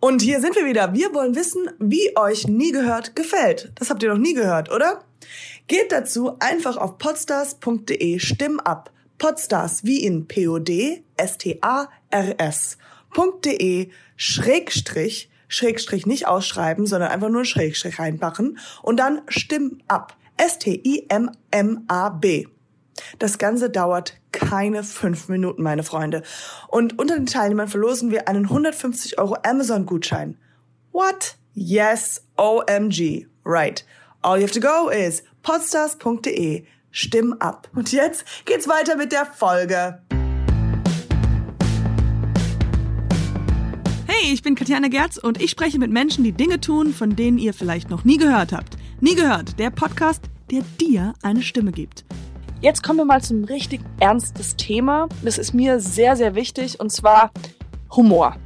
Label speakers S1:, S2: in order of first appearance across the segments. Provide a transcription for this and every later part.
S1: Und hier sind wir wieder. Wir wollen wissen, wie euch nie gehört gefällt. Das habt ihr noch nie gehört, oder? Geht dazu einfach auf podstars.de Stimm ab. Podstars wie in P-O-D, S-T-A-R-S. .de Schrägstrich, Schrägstrich nicht ausschreiben, sondern einfach nur Schrägstrich reinmachen und dann Stimm ab. S-T-I-M-M-A-B. Das Ganze dauert keine fünf Minuten, meine Freunde. Und unter den Teilnehmern verlosen wir einen 150 Euro Amazon-Gutschein. What? Yes, OMG. Right. All you have to go is podstars.de. Stimm ab. Und jetzt geht's weiter mit der Folge.
S2: Hey, ich bin Katjana Gerz und ich spreche mit Menschen, die Dinge tun, von denen ihr vielleicht noch nie gehört habt. Nie gehört, der Podcast, der dir eine Stimme gibt.
S3: Jetzt kommen wir mal zum richtig ernstes Thema. Das ist mir sehr, sehr wichtig und zwar Humor.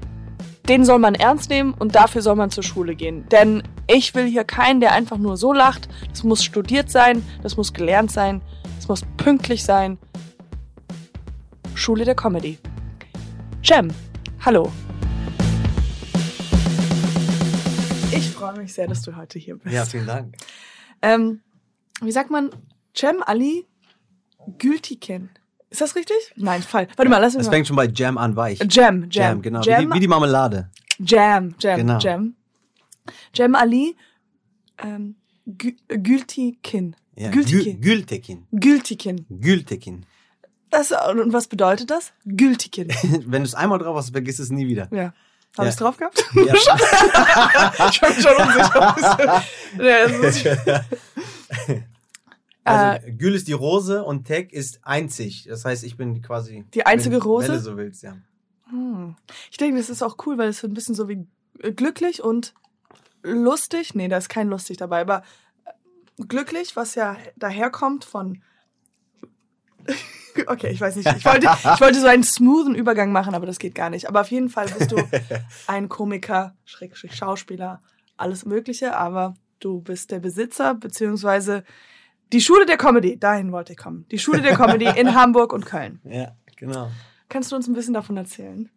S3: Den soll man ernst nehmen und dafür soll man zur Schule gehen. Denn ich will hier keinen, der einfach nur so lacht. Das muss studiert sein, das muss gelernt sein, das muss pünktlich sein. Schule der Comedy. Jem, hallo.
S1: Ich freue mich sehr, dass du heute hier bist.
S4: Ja, vielen Dank.
S1: Ähm, wie sagt man? Cem Ali Gültiken. Ist das richtig? Nein, Fall. Warte mal, lass mich
S4: Es
S1: mal.
S4: fängt schon bei Jam an, weich.
S1: Jam, Jam,
S4: Jam, genau.
S1: Jam,
S4: Wie, die, wie die Marmelade.
S1: Jam, Jam,
S4: Genau.
S1: Jam. Jam Ali ähm, Gü- Gültikin.
S4: Ja.
S1: Gültikin.
S4: Gül- Gültekin.
S1: Gültikin.
S4: Gültekin.
S1: Das, und was bedeutet das? Gültikin.
S4: Wenn du es einmal drauf hast, vergiss es nie wieder.
S1: Ja. Habe
S4: Ja.
S1: ich's drauf gehabt?
S4: Ja.
S1: ich bin schon unsicher. ja,
S4: Also, Gül ist die Rose und Tek ist einzig. Das heißt, ich bin quasi.
S1: Die einzige
S4: wenn,
S1: Rose?
S4: Wenn du so willst, ja.
S1: Hm. Ich denke, das ist auch cool, weil es so ein bisschen so wie äh, glücklich und lustig. Nee, da ist kein lustig dabei, aber äh, glücklich, was ja daherkommt von. Okay, ich weiß nicht. Ich wollte, ich wollte so einen smoothen Übergang machen, aber das geht gar nicht. Aber auf jeden Fall bist du ein Komiker, Schrägstrich Schauspieler, alles Mögliche, aber du bist der Besitzer, beziehungsweise die Schule der Comedy, dahin wollte ich kommen. Die Schule der Comedy in Hamburg und Köln.
S4: Ja, genau.
S1: Kannst du uns ein bisschen davon erzählen?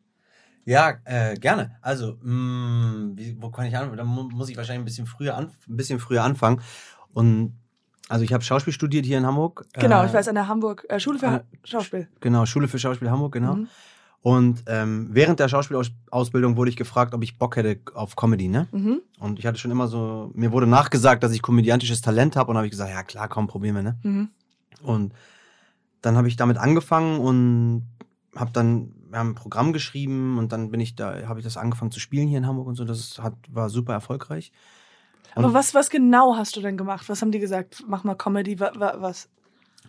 S4: Ja, äh, gerne. Also, mh, wie, wo kann ich anfangen? Da mu- muss ich wahrscheinlich ein bisschen früher, an, ein bisschen früher anfangen. Und also ich habe Schauspiel studiert hier in Hamburg.
S1: Genau,
S4: Äh,
S1: ich weiß, an der Hamburg, äh, Schule für
S4: äh,
S1: Schauspiel.
S4: Genau, Schule für Schauspiel Hamburg, genau.
S1: Mhm.
S4: Und ähm, während der Schauspielausbildung wurde ich gefragt, ob ich Bock hätte auf Comedy, ne?
S1: Mhm.
S4: Und ich hatte schon immer so, mir wurde nachgesagt, dass ich komödiantisches Talent habe und habe ich gesagt, ja klar, komm, probieren wir, ne?
S1: Mhm.
S4: Und dann habe ich damit angefangen und habe dann wir haben ein Programm geschrieben und dann bin ich da, habe ich das angefangen zu spielen hier in Hamburg und so. Das hat, war super erfolgreich. Und-
S1: Aber was, was genau hast du denn gemacht? Was haben die gesagt? Mach mal Comedy, wa, wa, was?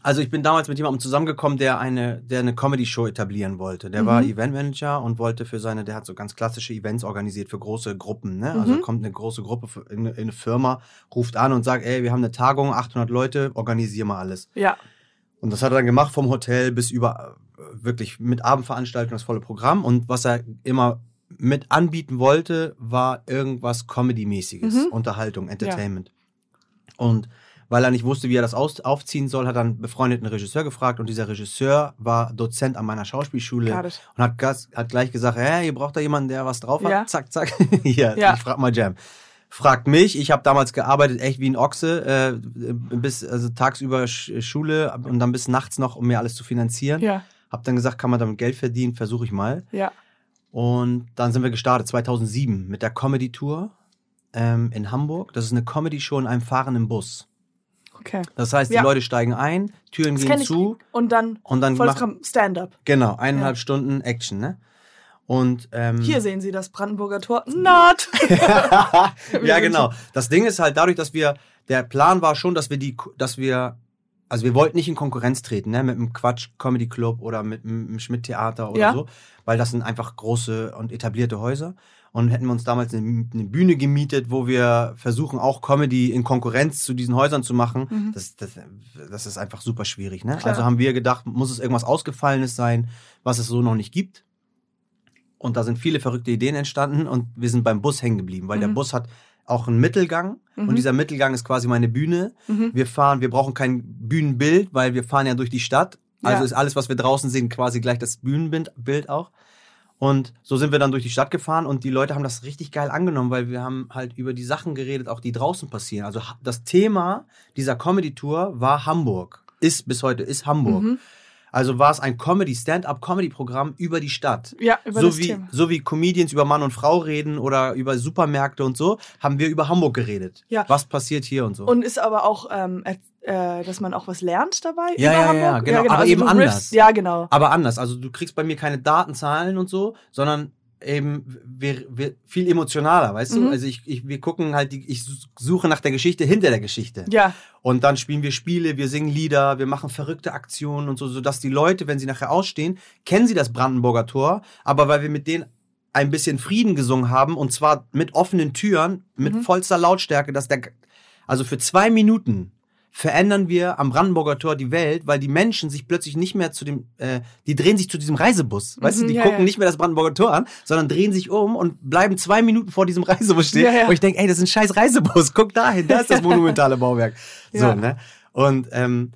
S4: Also ich bin damals mit jemandem zusammengekommen, der eine, der eine Comedy-Show etablieren wollte. Der war
S1: Mhm.
S4: Eventmanager und wollte für seine, der hat so ganz klassische Events organisiert für große Gruppen. Ne? Also
S1: Mhm.
S4: kommt eine große Gruppe in, eine- in eine Firma, ruft an und sagt, ey, wir haben eine Tagung, 800 Leute, organisier mal alles.
S1: Ja.
S4: Und das hat er dann gemacht vom Hotel bis über wirklich mit Abendveranstaltungen das volle Programm. Und was er immer mit anbieten wollte, war irgendwas Comedy-mäßiges.
S1: Mhm.
S4: Unterhaltung, Entertainment. Und weil er nicht wusste, wie er das aus aufziehen soll, hat er einen befreundeten Regisseur gefragt. Und dieser Regisseur war Dozent an meiner Schauspielschule und hat, hat gleich gesagt, hey, ihr braucht da jemanden, der was drauf hat.
S1: Ja.
S4: Zack, zack. Hier,
S1: Ja.
S4: ich frag mal Jam. Fragt mich, ich habe damals gearbeitet, echt wie ein Ochse, äh, bis also tagsüber Sch Schule und dann bis nachts noch, um mir alles zu finanzieren.
S1: Ja.
S4: Hab dann gesagt, kann man damit Geld verdienen, versuche ich mal.
S1: Ja.
S4: Und dann sind wir gestartet 2007 mit der Comedy Tour ähm, in Hamburg. Das ist eine Comedy Show in einem fahrenden Bus.
S1: Okay.
S4: Das heißt, die
S1: Ja.
S4: Leute steigen ein, Türen
S1: Das
S4: gehen zu
S1: Und dann
S4: und dann
S1: vollkommen Stand-up.
S4: genau eineinhalb
S1: Ja.
S4: Stunden Action, ne? Und ähm,
S1: Hier sehen Sie das Brandenburger Tor. Not!
S4: ja, genau. Das Ding ist halt dadurch, dass wir, der Plan war schon, dass wir die, dass wir, also wir wollten nicht in Konkurrenz treten, ne, mit einem Quatsch Comedy Club oder mit einem Schmidt Theater oder
S1: Ja.
S4: so, weil das sind einfach große und etablierte Häuser. Und hätten wir uns damals eine, eine Bühne gemietet, wo wir versuchen, auch Comedy in Konkurrenz zu diesen Häusern zu machen,
S1: Mhm.
S4: das, das, das ist einfach super schwierig. Ne?
S1: Klar.
S4: Also haben wir gedacht, muss es irgendwas Ausgefallenes sein, was es so noch nicht gibt. Und da sind viele verrückte Ideen entstanden und wir sind beim Bus hängen geblieben, weil der
S1: Mhm.
S4: Bus hat auch einen Mittelgang
S1: Mhm.
S4: und dieser Mittelgang ist quasi meine Bühne.
S1: Mhm.
S4: Wir fahren, wir brauchen kein Bühnenbild, weil wir fahren ja durch die Stadt. Also
S1: Ja.
S4: ist alles, was wir draußen sehen, quasi gleich das Bühnenbild Bild auch. Und so sind wir dann durch die Stadt gefahren und die Leute haben das richtig geil angenommen, weil wir haben halt über die Sachen geredet, auch die draußen passieren. Also das Thema dieser Comedy-Tour war Hamburg. Ist bis heute, ist Hamburg.
S1: Mhm.
S4: Also war es ein Comedy, Stand-up-Comedy-Programm über die Stadt.
S1: Ja, über
S4: so
S1: das
S4: wie,
S1: Thema.
S4: so wie Comedians über Mann und Frau reden oder über Supermärkte und so, haben wir über Hamburg geredet.
S1: Ja.
S4: Was passiert hier und so.
S1: Und ist aber auch, ähm, äh, dass man auch was lernt dabei
S4: Ja,
S1: über
S4: ja, ja,
S1: Hamburg?
S4: genau. Aber
S1: Also
S4: eben anders.
S1: riffst- Ja, genau.
S4: Aber anders. Also du kriegst bei mir keine Datenzahlen und so, sondern eben wir, wir, viel emotionaler, weißt
S1: Mhm.
S4: du? Also ich, ich, wir gucken halt, die, ich suche nach der Geschichte hinter der Geschichte.
S1: Ja,
S4: Und dann spielen wir Spiele, wir singen Lieder, wir machen verrückte Aktionen und so, sodass die Leute, wenn sie nachher ausstehen, kennen sie das Brandenburger Tor, aber weil wir mit denen ein bisschen Frieden gesungen haben und zwar mit offenen Türen, mit
S1: Mhm.
S4: vollster Lautstärke, dass der, also für zwei Minuten verändern wir am Brandenburger Tor die Welt, weil die Menschen sich plötzlich nicht mehr zu dem, äh, die drehen sich zu diesem Reisebus, weißt du,
S1: Mhm,
S4: die
S1: ja,
S4: gucken
S1: ja.
S4: nicht mehr das Brandenburger Tor an, sondern drehen sich um und bleiben zwei Minuten vor diesem Reisebus stehen.
S1: Ja.
S4: Und ich denke, ey, das ist ein scheiß Reisebus, guck dahin, da ist das monumentale Bauwerk. So, ne? Und ähm,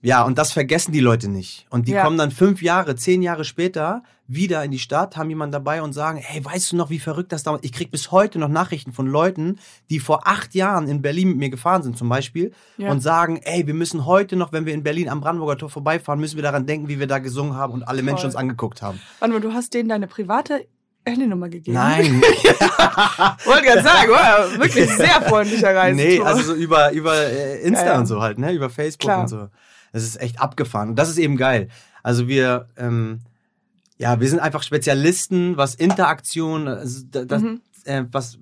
S4: ja, und das vergessen die Leute nicht. Und die
S1: Ja.
S4: kommen dann fünf Jahre, zehn Jahre später wieder in die Stadt, haben jemanden dabei und sagen, hey, weißt du noch, wie verrückt das damals? Ich krieg bis heute noch Nachrichten von Leuten, die vor acht Jahren in Berlin mit mir gefahren sind zum Beispiel
S1: Ja.
S4: und sagen, ey, wir müssen heute noch, wenn wir in Berlin am Brandenburger Tor vorbeifahren, müssen wir daran denken, wie wir da gesungen haben und alle Menschen
S1: Voll.
S4: uns angeguckt haben.
S1: warte mal, du hast denen deine private Handynummer gegeben.
S4: Nein.
S1: Wollte gerade sagen, wow, wirklich sehr freundlicher Reise.
S4: Nee, also so über, über äh, Insta
S1: Ja, ja.
S4: und so halt, ne? Über Facebook
S1: Klar.
S4: und so. Das ist echt abgefahren. Und das ist eben geil. Also wir, ähm, ja, wir sind einfach Spezialisten, was Interaktion, also da- das,
S1: Mhm.
S4: äh, was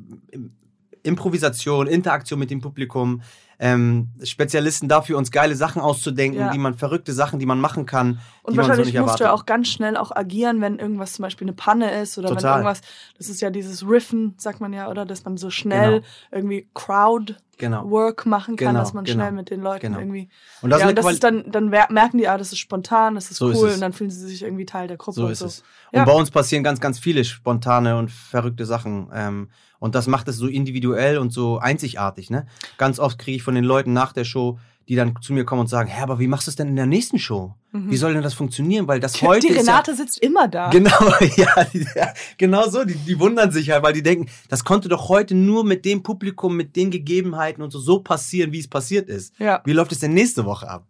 S4: Improvisation, Interaktion mit dem Publikum, ähm, Spezialisten dafür, uns geile Sachen auszudenken,
S1: Ja.
S4: die man, verrückte Sachen, die man machen kann,
S1: Und
S4: die man so
S1: wahrscheinlich
S4: nicht
S1: musst
S4: erwartet.
S1: du ja auch ganz schnell auch agieren, wenn irgendwas zum Beispiel eine Panne ist oder wenn
S4: Total.
S1: irgendwas, das ist ja dieses Riffen, sagt man ja, oder dass man so schnell
S4: Genau.
S1: irgendwie Crowd
S4: genau.
S1: Work machen kann,
S4: Genau,
S1: dass man
S4: genau,
S1: schnell mit den Leuten
S4: genau.
S1: irgendwie.
S4: Und das
S1: ja,
S4: ist
S1: und das ist dann, dann merken die, ah, das ist spontan, das ist
S4: So ist
S1: cool
S4: es.
S1: und dann fühlen sie sich irgendwie Teil der Gruppe
S4: So
S1: und
S4: ist
S1: so.
S4: es.
S1: Ja.
S4: Und bei uns passieren ganz, ganz viele spontane und verrückte Sachen. Ähm, und das macht es so individuell und so einzigartig. Ne? Ganz oft kriege ich von den Leuten nach der Show, die dann zu mir kommen und sagen, hä, aber wie machst du es denn in der nächsten Show? Wie soll denn das funktionieren? Weil das heute
S1: Mhm. die
S4: ist ja,
S1: Renate sitzt immer da.
S4: Genau, ja, die, ja, genau so. Die, die wundern sich halt, weil die denken, das konnte doch heute nur mit dem Publikum, mit den Gegebenheiten und so, so passieren, wie es passiert ist.
S1: Ja.
S4: Wie läuft es denn nächste Woche ab?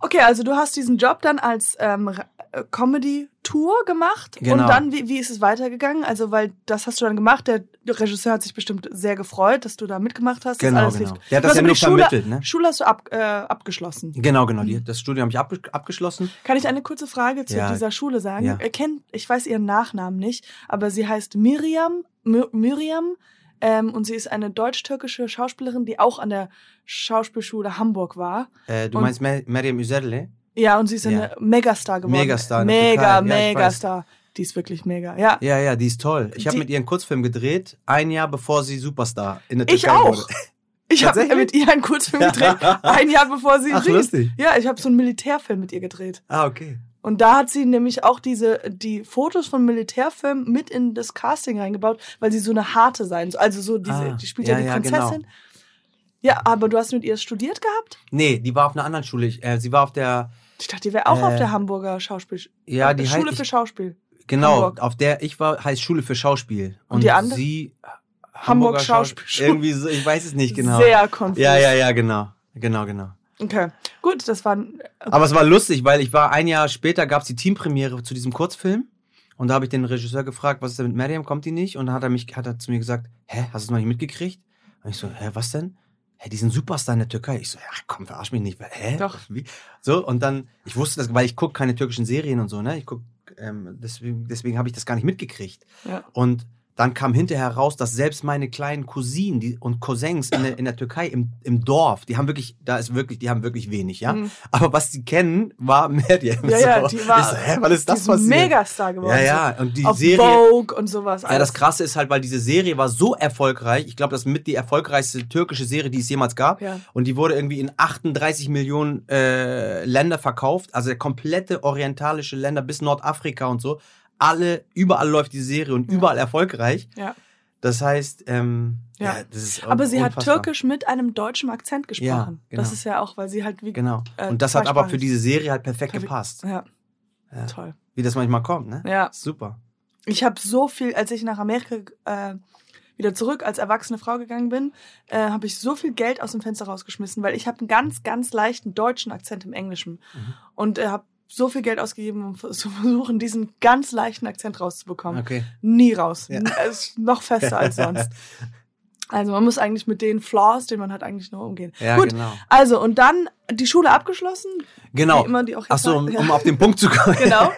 S1: Okay, also du hast diesen Job dann als ähm, äh, Comedy-Tour gemacht
S4: Genau.
S1: und dann, wie, wie ist es weitergegangen? Also, weil das hast du dann gemacht, der Regisseur hat sich bestimmt sehr gefreut, dass du da mitgemacht hast.
S4: Genau, genau.
S1: lief.
S4: Der hat
S1: Du
S4: das ja nur
S1: Schule,
S4: vermittelt, ne?
S1: Schule hast du ab, äh, abgeschlossen.
S4: Genau, genau. Die, das Studium habe ich ab, abgeschlossen.
S1: Kann ich eine kurze Frage zu
S4: Ja.
S1: dieser Schule sagen?
S4: Ja.
S1: Kennt, ich weiß ihren Nachnamen nicht, aber sie heißt Miriam, My- Miriam, ähm, und sie ist eine deutsch-türkische Schauspielerin, die auch an der Schauspielschule Hamburg war.
S4: Äh, du
S1: Und-
S4: meinst Mer Meriam Üzerli?
S1: Ja, und sie ist
S4: Ja.
S1: eine Megastar geworden.
S4: Megastar der
S1: Mega. Megastar. Die ist wirklich mega. Ja.
S4: Ja, ja, die ist toll. Ich habe mit ihr einen Kurzfilm gedreht, ein Jahr bevor sie Superstar in der
S1: Ich
S4: Türkei
S1: auch.
S4: wurde.
S1: Ich habe mit ihr einen Kurzfilm gedreht, ein Jahr bevor sie
S4: Ach,
S1: singt.
S4: lustig.
S1: Ja, ich habe so einen Militärfilm mit ihr gedreht.
S4: Ah, okay.
S1: Und da hat sie nämlich auch diese die Fotos von Militärfilmen mit in das Casting reingebaut, weil sie so eine harte sein soll. Also so diese,
S4: Ah,
S1: die spielt ja,
S4: ja,
S1: die
S4: ja, genau.
S1: Prinzessin. Ja, aber du hast mit ihr studiert gehabt?
S4: Nee, die war auf einer anderen Schule. Ich, äh, sie war auf der,
S1: Ich dachte, die wäre auch
S4: Äh,
S1: auf der Hamburger Schauspiel.
S4: ja, die
S1: Schule
S4: heißt,
S1: für Schauspiel.
S4: Genau,
S1: Hamburg.
S4: auf der ich war, heißt Schule für Schauspiel.
S1: Und die andere?
S4: Sie,
S1: Hamburg
S4: Hamburger Schaus-
S1: Schauspielschule.
S4: Irgendwie so, ich weiß es nicht genau.
S1: Sehr konfus.
S4: ja, ja, ja, genau. Genau, genau.
S1: Okay, gut, das war
S4: Aber es war lustig, weil ich war ein Jahr später, gab es die Teampremiere zu diesem Kurzfilm. Und da habe ich den Regisseur gefragt, was ist denn mit Mariam, kommt die nicht? Und dann hat er mich, hat er zu mir gesagt, hä, hast du es noch nicht mitgekriegt? Und ich so, hä, was denn? Hä, die sind Superstar in der Türkei. Ich so, ja, komm, verarsch mich nicht. Hä?
S1: Doch.
S4: Wie? So, und dann, ich wusste das, weil ich gucke keine türkischen Serien und so, ne? Ich guck, ähm, deswegen, deswegen habe ich das gar nicht mitgekriegt.
S1: ja.
S4: Und dann kam hinterher raus, dass selbst meine kleinen Cousinen die, und Cousins in der, in der Türkei im, im Dorf, die haben wirklich, da ist wirklich, die haben wirklich wenig, ja.
S1: Mhm.
S4: Aber was sie kennen, war Meryem.
S1: Ja, ja, die war
S4: ich so, hä, wann ist das
S1: die
S4: passiert?
S1: Megastar geworden.
S4: Ja, ja, und die
S1: so. Auf
S4: Serie.
S1: Vogue und sowas.
S4: Ja,
S1: alles.
S4: das Krasse ist halt, weil diese Serie war so erfolgreich. Ich glaube, das ist mit die erfolgreichste türkische Serie, die es jemals gab.
S1: Ja.
S4: Und die wurde irgendwie in 38 Millionen äh, Länder verkauft. Also der komplette orientalische Länder bis Nordafrika und so. Alle, überall läuft die Serie und
S1: Ja.
S4: überall erfolgreich.
S1: Ja.
S4: Das heißt, ähm, ja.
S1: Ja.
S4: das ist
S1: Aber sie hat
S4: unfassbar.
S1: Türkisch mit einem deutschen Akzent gesprochen.
S4: Ja, genau.
S1: Das ist ja auch, weil sie halt wie.
S4: Genau.
S1: äh,
S4: und das hat aber für diese Serie halt perfekt
S1: Perfekt.
S4: gepasst.
S1: Ja,
S4: Ja.
S1: toll.
S4: Wie das manchmal kommt, ne?
S1: Ja.
S4: Super.
S1: Ich habe so viel, als ich nach Amerika äh, wieder zurück als erwachsene Frau gegangen bin, äh, habe ich so viel Geld aus dem Fenster rausgeschmissen, weil ich habe einen ganz, ganz leichten deutschen Akzent im Englischen
S4: Mhm.
S1: und äh, habe so viel Geld ausgegeben, um zu versuchen, diesen ganz leichten Akzent rauszubekommen.
S4: Okay.
S1: Nie raus.
S4: Ja.
S1: Es ist noch fester als sonst. Also man muss eigentlich mit den Flaws, den man hat, eigentlich nur umgehen.
S4: Ja,
S1: Gut,
S4: genau.
S1: also und dann die Schule abgeschlossen.
S4: Genau.
S1: Wie immer die auch
S4: Ach so, um,
S1: ja.
S4: um auf den Punkt zu kommen.
S1: Genau.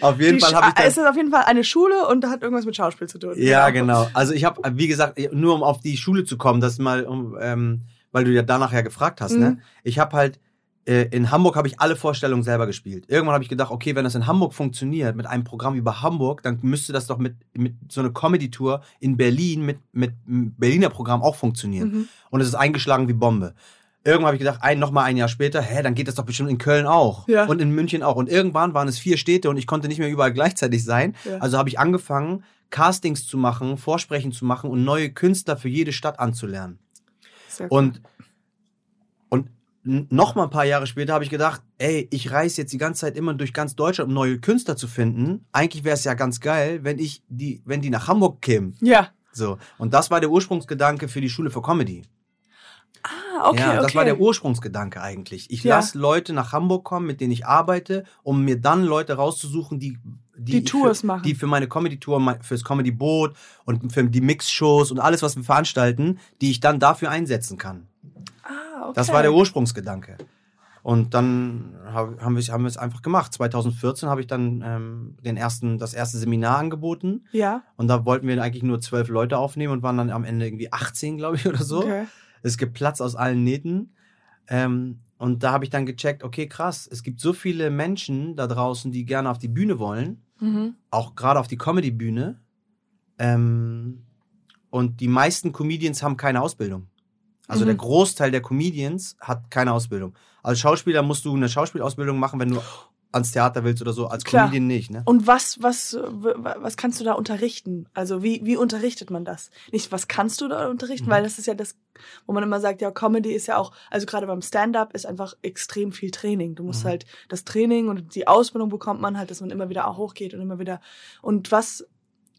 S4: auf jeden
S1: Die
S4: Fall habe ich dann,
S1: es ist auf jeden Fall eine Schule und hat irgendwas mit Schauspiel zu tun.
S4: Ja, genau. Also ich habe, wie gesagt, nur um auf die Schule zu kommen, das mal, um, ähm, weil du ja danach ja gefragt hast, ne?
S1: Mhm.
S4: Ich habe halt in Hamburg habe ich alle Vorstellungen selber gespielt. Irgendwann habe ich gedacht, okay, wenn das in Hamburg funktioniert mit einem Programm über Hamburg, dann müsste das doch mit mit so einer Comedy-Tour in Berlin mit mit Berliner Programm auch funktionieren.
S1: Mhm.
S4: Und es ist eingeschlagen wie Bombe. Irgendwann habe ich gedacht, ein, noch mal ein Jahr später, hä, dann geht das doch bestimmt in Köln auch.
S1: Ja.
S4: Und in München auch. Und irgendwann waren es vier Städte und ich konnte nicht mehr überall gleichzeitig sein.
S1: Ja.
S4: Also habe ich angefangen, Castings zu machen, Vorsprechen zu machen und neue Künstler für jede Stadt anzulernen.
S1: Sehr cool.
S4: Und, noch mal ein paar Jahre später habe ich gedacht, ey, ich reise jetzt die ganze Zeit immer durch ganz Deutschland, um neue Künstler zu finden. Eigentlich wäre es ja ganz geil, wenn ich die, wenn die nach Hamburg kämen.
S1: ja.
S4: So. Und das war der Ursprungsgedanke für die Schule für Comedy.
S1: Ah, okay,
S4: ja, das
S1: okay.
S4: war der Ursprungsgedanke eigentlich. Ich
S1: Ja.
S4: lasse Leute nach Hamburg kommen, mit denen ich arbeite, um mir dann Leute rauszusuchen, die
S1: Die
S4: ich
S1: Tours
S4: für,
S1: machen.
S4: die für meine Comedy-Tour, fürs Comedy-Boot und für die Mix-Shows und alles, was wir veranstalten, die ich dann dafür einsetzen kann.
S1: Okay.
S4: Das war der Ursprungsgedanke. Und dann hab- haben wir es haben wir es einfach gemacht. 2014 habe ich dann ähm, den ersten, das erste Seminar angeboten.
S1: Ja.
S4: Und da wollten wir eigentlich nur zwölf Leute aufnehmen und waren dann am Ende irgendwie 18, glaube ich, oder so.
S1: Okay.
S4: Es gibt Platz aus allen Nähten. Ähm, und da habe ich dann gecheckt, okay, krass, es gibt so viele Menschen da draußen, die gerne auf die Bühne wollen,
S1: Mhm.
S4: auch gerade auf die Comedy-Bühne. Ähm, und die meisten Comedians haben keine Ausbildung. Also
S1: Mhm.
S4: der Großteil der Comedians hat keine Ausbildung. Als Schauspieler musst du eine Schauspielausbildung machen, wenn du ans Theater willst oder so. Als
S1: Klar.
S4: Comedian nicht, ne?
S1: Und was, was, was kannst du da unterrichten? Also wie, wie unterrichtet man das? Nicht, was kannst du da unterrichten?
S4: Mhm.
S1: Weil das ist ja das, wo man immer sagt, ja, Comedy ist ja auch, also gerade beim Stand-up ist einfach extrem viel Training. Du musst
S4: Mhm.
S1: halt das Training und die Ausbildung bekommt man halt, dass man immer wieder auch hochgeht und immer wieder. Und was,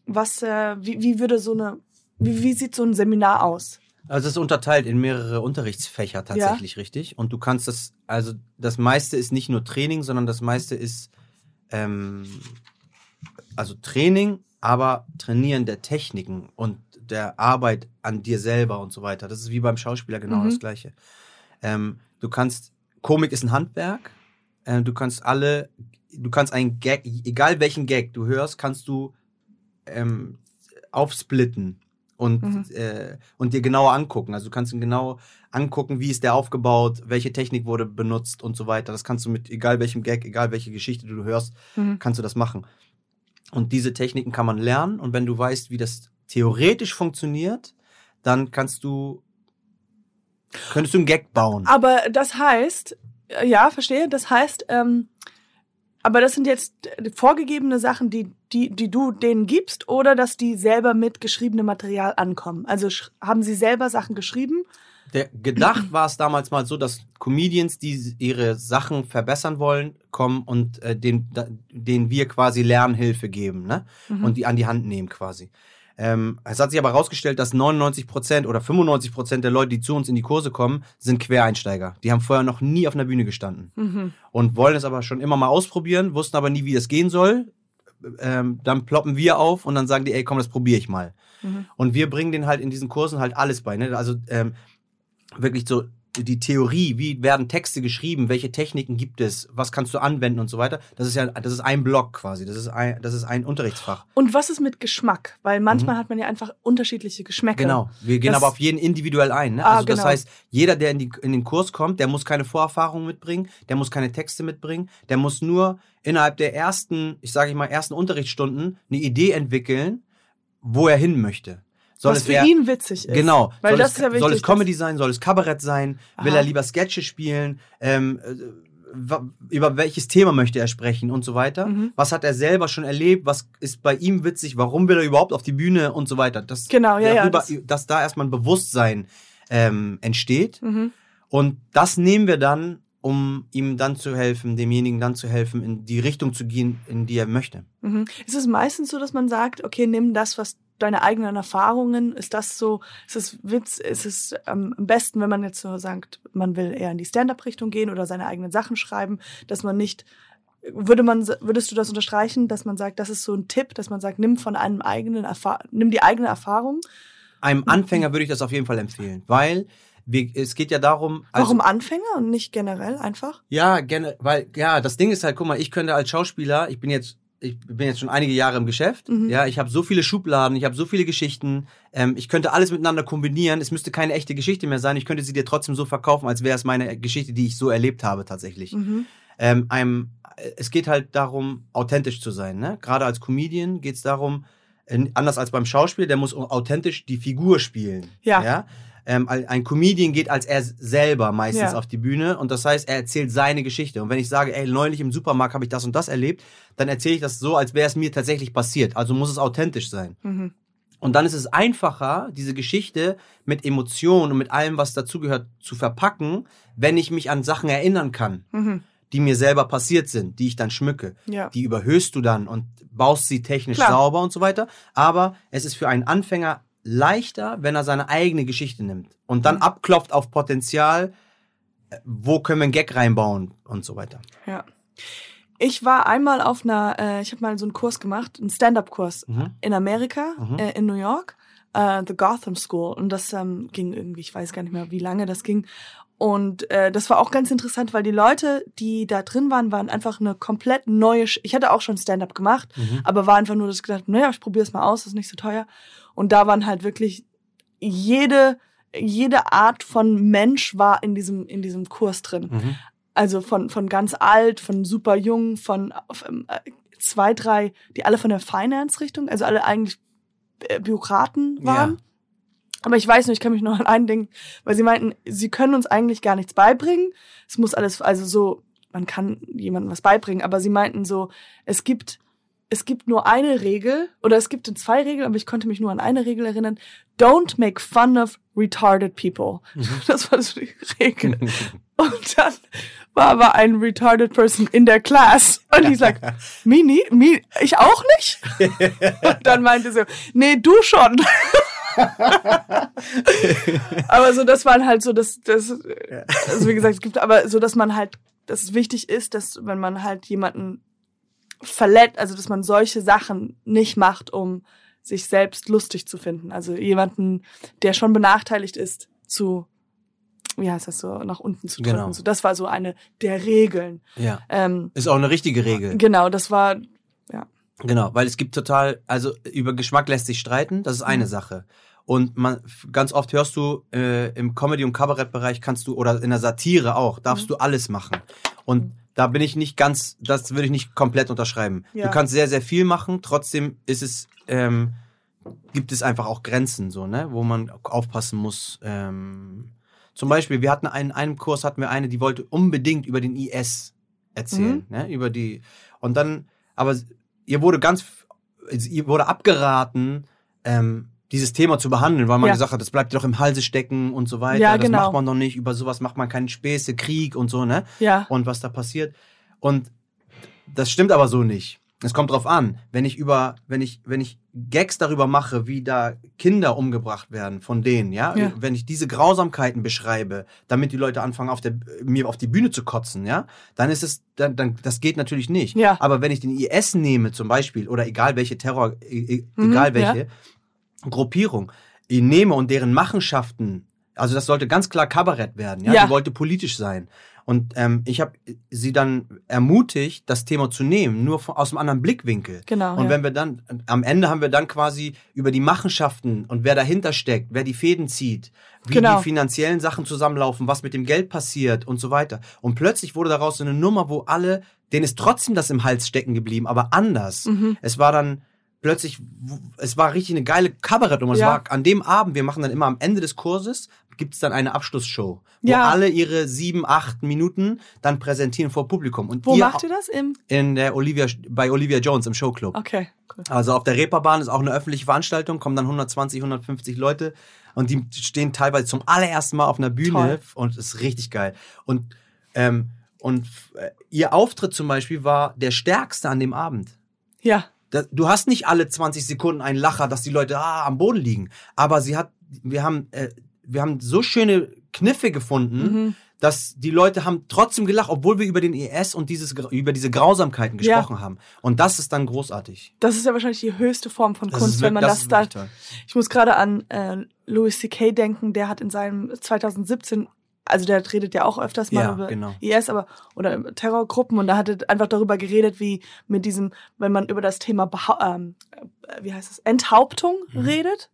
S1: was, äh, wie, wie würde so eine, wie, wie sieht so ein Seminar aus?
S4: Also es ist unterteilt in mehrere Unterrichtsfächer tatsächlich, richtig. Und du kannst das, also das meiste ist nicht nur Training, sondern das meiste ist ähm, also Training, aber Trainieren der Techniken und der Arbeit an dir selber und so weiter. Das ist wie beim Schauspieler genau
S1: Mhm.
S4: das Gleiche. Ähm, du kannst, Komik ist ein Handwerk. Äh, du kannst alle, du kannst einen Gag, egal welchen Gag du hörst, kannst du ähm, aufsplitten und,
S1: Mhm.
S4: äh, und dir genauer angucken. Also du kannst ihn genau angucken, wie ist der aufgebaut, welche Technik wurde benutzt und so weiter. Das kannst du mit egal welchem Gag, egal welche Geschichte du hörst,
S1: Mhm.
S4: kannst du das machen. Und diese Techniken kann man lernen und wenn du weißt, wie das theoretisch funktioniert, dann kannst du könntest du einen Gag bauen.
S1: Aber das heißt, äh, ja, verstehe, das heißt, ähm, aber das sind jetzt äh, vorgegebene Sachen, die, die, die du denen gibst oder dass die selber mit geschriebenem Material ankommen. Also haben sie selber Sachen geschrieben?
S4: Der, gedacht war es damals mal so, dass Comedians, die ihre Sachen verbessern wollen, kommen und äh, den, da, denen wir quasi Lernhilfe geben, ne?
S1: Mhm.
S4: Und die an die Hand nehmen quasi. Ähm, es hat sich aber herausgestellt, dass 99% oder 95% der Leute, die zu uns in die Kurse kommen, sind Quereinsteiger. Die haben vorher noch nie auf einer Bühne gestanden
S1: Mhm.
S4: und wollen es aber schon immer mal ausprobieren, wussten aber nie, wie das gehen soll. Ähm, dann ploppen wir auf und dann sagen die, ey, komm, das probiere ich mal.
S1: Mhm.
S4: Und wir bringen denen halt in diesen Kursen halt alles bei. Ne? Also ähm, wirklich so die Theorie, wie werden Texte geschrieben, welche Techniken gibt es, was kannst du anwenden und so weiter. Das ist ja, das ist ein Block quasi. Das ist ein, das ist ein Unterrichtsfach.
S1: Und was ist mit Geschmack? Weil manchmal hat man ja einfach unterschiedliche Geschmäcker.
S4: Mhm. Genau. Wir gehen
S1: Das-
S4: aber auf jeden individuell ein. Ne?
S1: Ah,
S4: also das
S1: genau.
S4: heißt, jeder, der in, die, in den Kurs kommt, der muss keine Vorerfahrung mitbringen, der muss keine Texte mitbringen, der muss nur innerhalb der ersten, ich sage ich mal, ersten Unterrichtsstunden eine Idee entwickeln, wo er hin möchte. Soll
S1: was
S4: es
S1: für
S4: eher-
S1: ihn witzig ist.
S4: Genau.
S1: Weil
S4: soll
S1: das
S4: es,
S1: ist ja wichtig.
S4: Soll es Comedy sein? Soll es Kabarett sein? Will
S1: Aha.
S4: er lieber Sketche spielen? Ähm, äh, über welches Thema möchte er sprechen und so weiter?
S1: Mhm.
S4: Was hat er selber schon erlebt? Was ist bei ihm witzig? Warum will er überhaupt auf die Bühne und so weiter? Das,
S1: Genau, ja, ja,
S4: darüber,
S1: das-
S4: dass da erstmal ein Bewusstsein ähm, entsteht.
S1: Mhm.
S4: Und das nehmen wir dann um ihm dann zu helfen, demjenigen dann zu helfen, in die Richtung zu gehen, in die er möchte.
S1: Mhm. Ist es meistens so, dass man sagt, okay, nimm das, was deine eigenen Erfahrungen, ist das so, ist es Witz, ist es ähm, am besten, wenn man jetzt so sagt, man will eher in die Stand-up-Richtung gehen oder seine eigenen Sachen schreiben, dass man nicht würde man, würdest du das unterstreichen, dass man sagt, das ist so ein Tipp, dass man sagt, nimm von einem eigenen Erfahrung, nimm die eigene Erfahrung?
S4: Einem Anfänger würde ich das auf jeden Fall empfehlen, weil wir, es geht ja darum.
S1: Also, Warum Anfänger und nicht generell einfach?
S4: Ja, gerne, weil, ja, das Ding ist halt, guck mal, ich könnte als Schauspieler, ich bin jetzt, ich bin jetzt schon einige Jahre im Geschäft,
S1: Mhm.
S4: ja, ich habe so viele Schubladen, ich habe so viele Geschichten, ähm, ich könnte alles miteinander kombinieren, es müsste keine echte Geschichte mehr sein, ich könnte sie dir trotzdem so verkaufen, als wäre es meine Geschichte, die ich so erlebt habe tatsächlich.
S1: Mhm.
S4: ähm, einem, es geht halt darum, authentisch zu sein. Ne? Gerade als Comedian geht es darum, äh, anders als beim Schauspiel, der muss authentisch die Figur spielen.
S1: Ja.
S4: Ähm, ein Comedian geht als er selber meistens
S1: Ja.
S4: auf die Bühne und das heißt, er erzählt seine Geschichte. Und wenn ich sage, ey, neulich im Supermarkt habe ich das und das erlebt, dann erzähle ich das so, als wäre es mir tatsächlich passiert. Also muss es authentisch sein.
S1: Mhm.
S4: Und dann ist es einfacher, diese Geschichte mit Emotionen und mit allem, was dazugehört, zu verpacken, wenn ich mich an Sachen erinnern kann
S1: Mhm.
S4: die mir selber passiert sind, die ich dann schmücke.
S1: Ja.
S4: Die überhöhst du dann und baust sie technisch
S1: Klar.
S4: sauber und so weiter. Aber es ist für einen Anfänger leichter, wenn er seine eigene Geschichte nimmt und dann
S1: Mhm.
S4: abklopft auf Potenzial, äh, wo können wir einen Gag reinbauen und so weiter.
S1: Ja. Ich war einmal auf einer, äh, ich habe mal so einen Kurs gemacht, einen Stand-up-Kurs
S4: Mhm.
S1: in Amerika,
S4: Mhm.
S1: äh, in New York, äh, The Gotham School. Und das ähm, ging irgendwie, ich weiß gar nicht mehr, wie lange das ging. Und äh, das war auch ganz interessant, weil die Leute, die da drin waren, waren einfach eine komplett neue. Sch ich hatte auch schon Stand-up gemacht,
S4: Mhm.
S1: aber war einfach nur, ich gedacht, naja, ich probiere es mal aus, das ist nicht so teuer. Und da waren halt wirklich jede jede Art von Mensch war in diesem in diesem Kurs drin.
S4: Mhm.
S1: Also von, von ganz alt, von super jung, von ähm, äh, zwei, drei, die alle von der Finance-Richtung, also alle eigentlich äh, Bürokraten waren.
S4: Ja.
S1: Aber ich weiß nicht, ich kann mich noch an einen denken, weil sie meinten, sie können uns eigentlich gar nichts beibringen. Es muss alles, also so, man kann jemandem was beibringen, aber sie meinten so, es gibt, es gibt nur eine Regel, oder es gibt zwei Regeln, aber ich konnte mich nur an eine Regel erinnern. Don't make fun of retarded people. Das war so die Regel. Und dann war aber ein retarded person in der Class. Und ich sag, me, nie, me, ich auch nicht? Und dann meinte sie, nee, du schon. aber so, das waren halt so, das, das, also wie gesagt, es gibt aber so, dass man halt, dass es wichtig ist, dass wenn man halt jemanden verletzt, also dass man solche Sachen nicht macht, um sich selbst lustig zu finden. Also jemanden, der schon benachteiligt ist, zu, wie heißt das so, nach unten zu drücken.
S4: Genau.
S1: So, das war so eine der Regeln.
S4: Ja.
S1: Ähm,
S4: Ist auch eine richtige Regel.
S1: genau, das war,
S4: Genau, weil es gibt total, also über Geschmack lässt sich streiten, das ist eine
S1: Mhm.
S4: Sache. Und man, ganz oft hörst du äh, im Comedy- und Kabarettbereich kannst du, oder in der Satire auch, darfst
S1: Mhm.
S4: du alles machen. Und da bin ich nicht ganz, das würde ich nicht komplett unterschreiben.
S1: Ja.
S4: Du kannst sehr, sehr viel machen, trotzdem ist es, ähm, gibt es einfach auch Grenzen, so, ne, wo man aufpassen muss. Ähm, zum Beispiel, wir hatten einen, einem Kurs hatten wir eine, die wollte unbedingt über den IS erzählen,
S1: Mhm.
S4: ne, über die, und dann, aber ihr wurde ganz, ihr wurde abgeraten, ähm, dieses Thema zu behandeln, weil man
S1: Ja.
S4: gesagt hat, das bleibt dir doch im Halse stecken und so weiter.
S1: Ja,
S4: das
S1: genau.
S4: macht man doch nicht, über sowas macht man keine Späße, Krieg und so, ne?
S1: ja,
S4: Und was da passiert. Und das stimmt aber so nicht. Es kommt drauf an, wenn ich über, wenn ich, wenn ich Gags darüber mache, wie da Kinder umgebracht werden von denen, ja,
S1: Ja.
S4: wenn ich diese Grausamkeiten beschreibe, damit die Leute anfangen, auf der, mir auf die Bühne zu kotzen, ja, dann ist es, dann, dann, das geht natürlich nicht.
S1: Ja.
S4: Aber wenn ich den IS nehme zum Beispiel, oder egal welche Terror, e- e-
S1: Mhm,
S4: egal welche Gruppierung, nehme und deren Machenschaften, also das sollte ganz klar Kabarett werden, ja,
S1: Ja.
S4: die wollte politisch sein. Und ähm, ich habe sie dann ermutigt, das Thema zu nehmen, nur von, aus einem anderen Blickwinkel.
S1: genau.
S4: Und
S1: ja.
S4: wenn wir dann, am Ende haben wir dann quasi über die Machenschaften und wer dahinter steckt, wer die Fäden zieht, wie
S1: Genau.
S4: die finanziellen Sachen zusammenlaufen, was mit dem Geld passiert und so weiter. Und plötzlich wurde daraus so eine Nummer, wo alle, denen ist trotzdem das im Hals stecken geblieben, aber anders.
S1: Mhm.
S4: Es war dann plötzlich, es war richtig eine geile Kabarettnummer. Es
S1: Ja.
S4: war an dem Abend, wir machen dann immer am Ende des Kurses, gibt's dann eine Abschlussshow, wo
S1: Ja.
S4: alle ihre sieben, acht Minuten dann präsentieren vor Publikum. Und
S1: Wo
S4: ihr
S1: macht ihr das? Im?
S4: in der Olivia, bei Olivia Jones im Showclub.
S1: Okay, cool.
S4: Also auf der Reeperbahn ist auch eine öffentliche Veranstaltung, kommen dann 120, 150 Leute und die stehen teilweise zum allerersten Mal auf einer Bühne
S1: Toll.
S4: und ist richtig geil. Und Ähm, und äh, ihr Auftritt zum Beispiel war der stärkste an dem Abend.
S1: Ja.
S4: Du hast nicht alle 20 Sekunden einen Lacher, dass die Leute ah, am Boden liegen. Aber sie hat, wir haben, äh, wir haben so schöne Kniffe gefunden,
S1: Mhm.
S4: dass die Leute haben trotzdem gelacht, obwohl wir über den ES und dieses, über diese Grausamkeiten
S1: Ja.
S4: gesprochen haben. Und das ist dann großartig.
S1: Das ist ja wahrscheinlich die höchste Form von
S4: Das
S1: Kunst,
S4: ist
S1: wenn man das,
S4: ist
S1: da.
S4: toll.
S1: Ich muss gerade an äh, Louis C.K. denken, der hat in seinem 2017, also der redet ja auch öfters mal
S4: Ja,
S1: über
S4: genau.
S1: IS, aber oder Terrorgruppen und da hat er einfach darüber geredet, wie mit diesem, wenn man über das Thema ähm, äh, wie heißt es, Enthauptung
S4: Mhm.
S1: redet.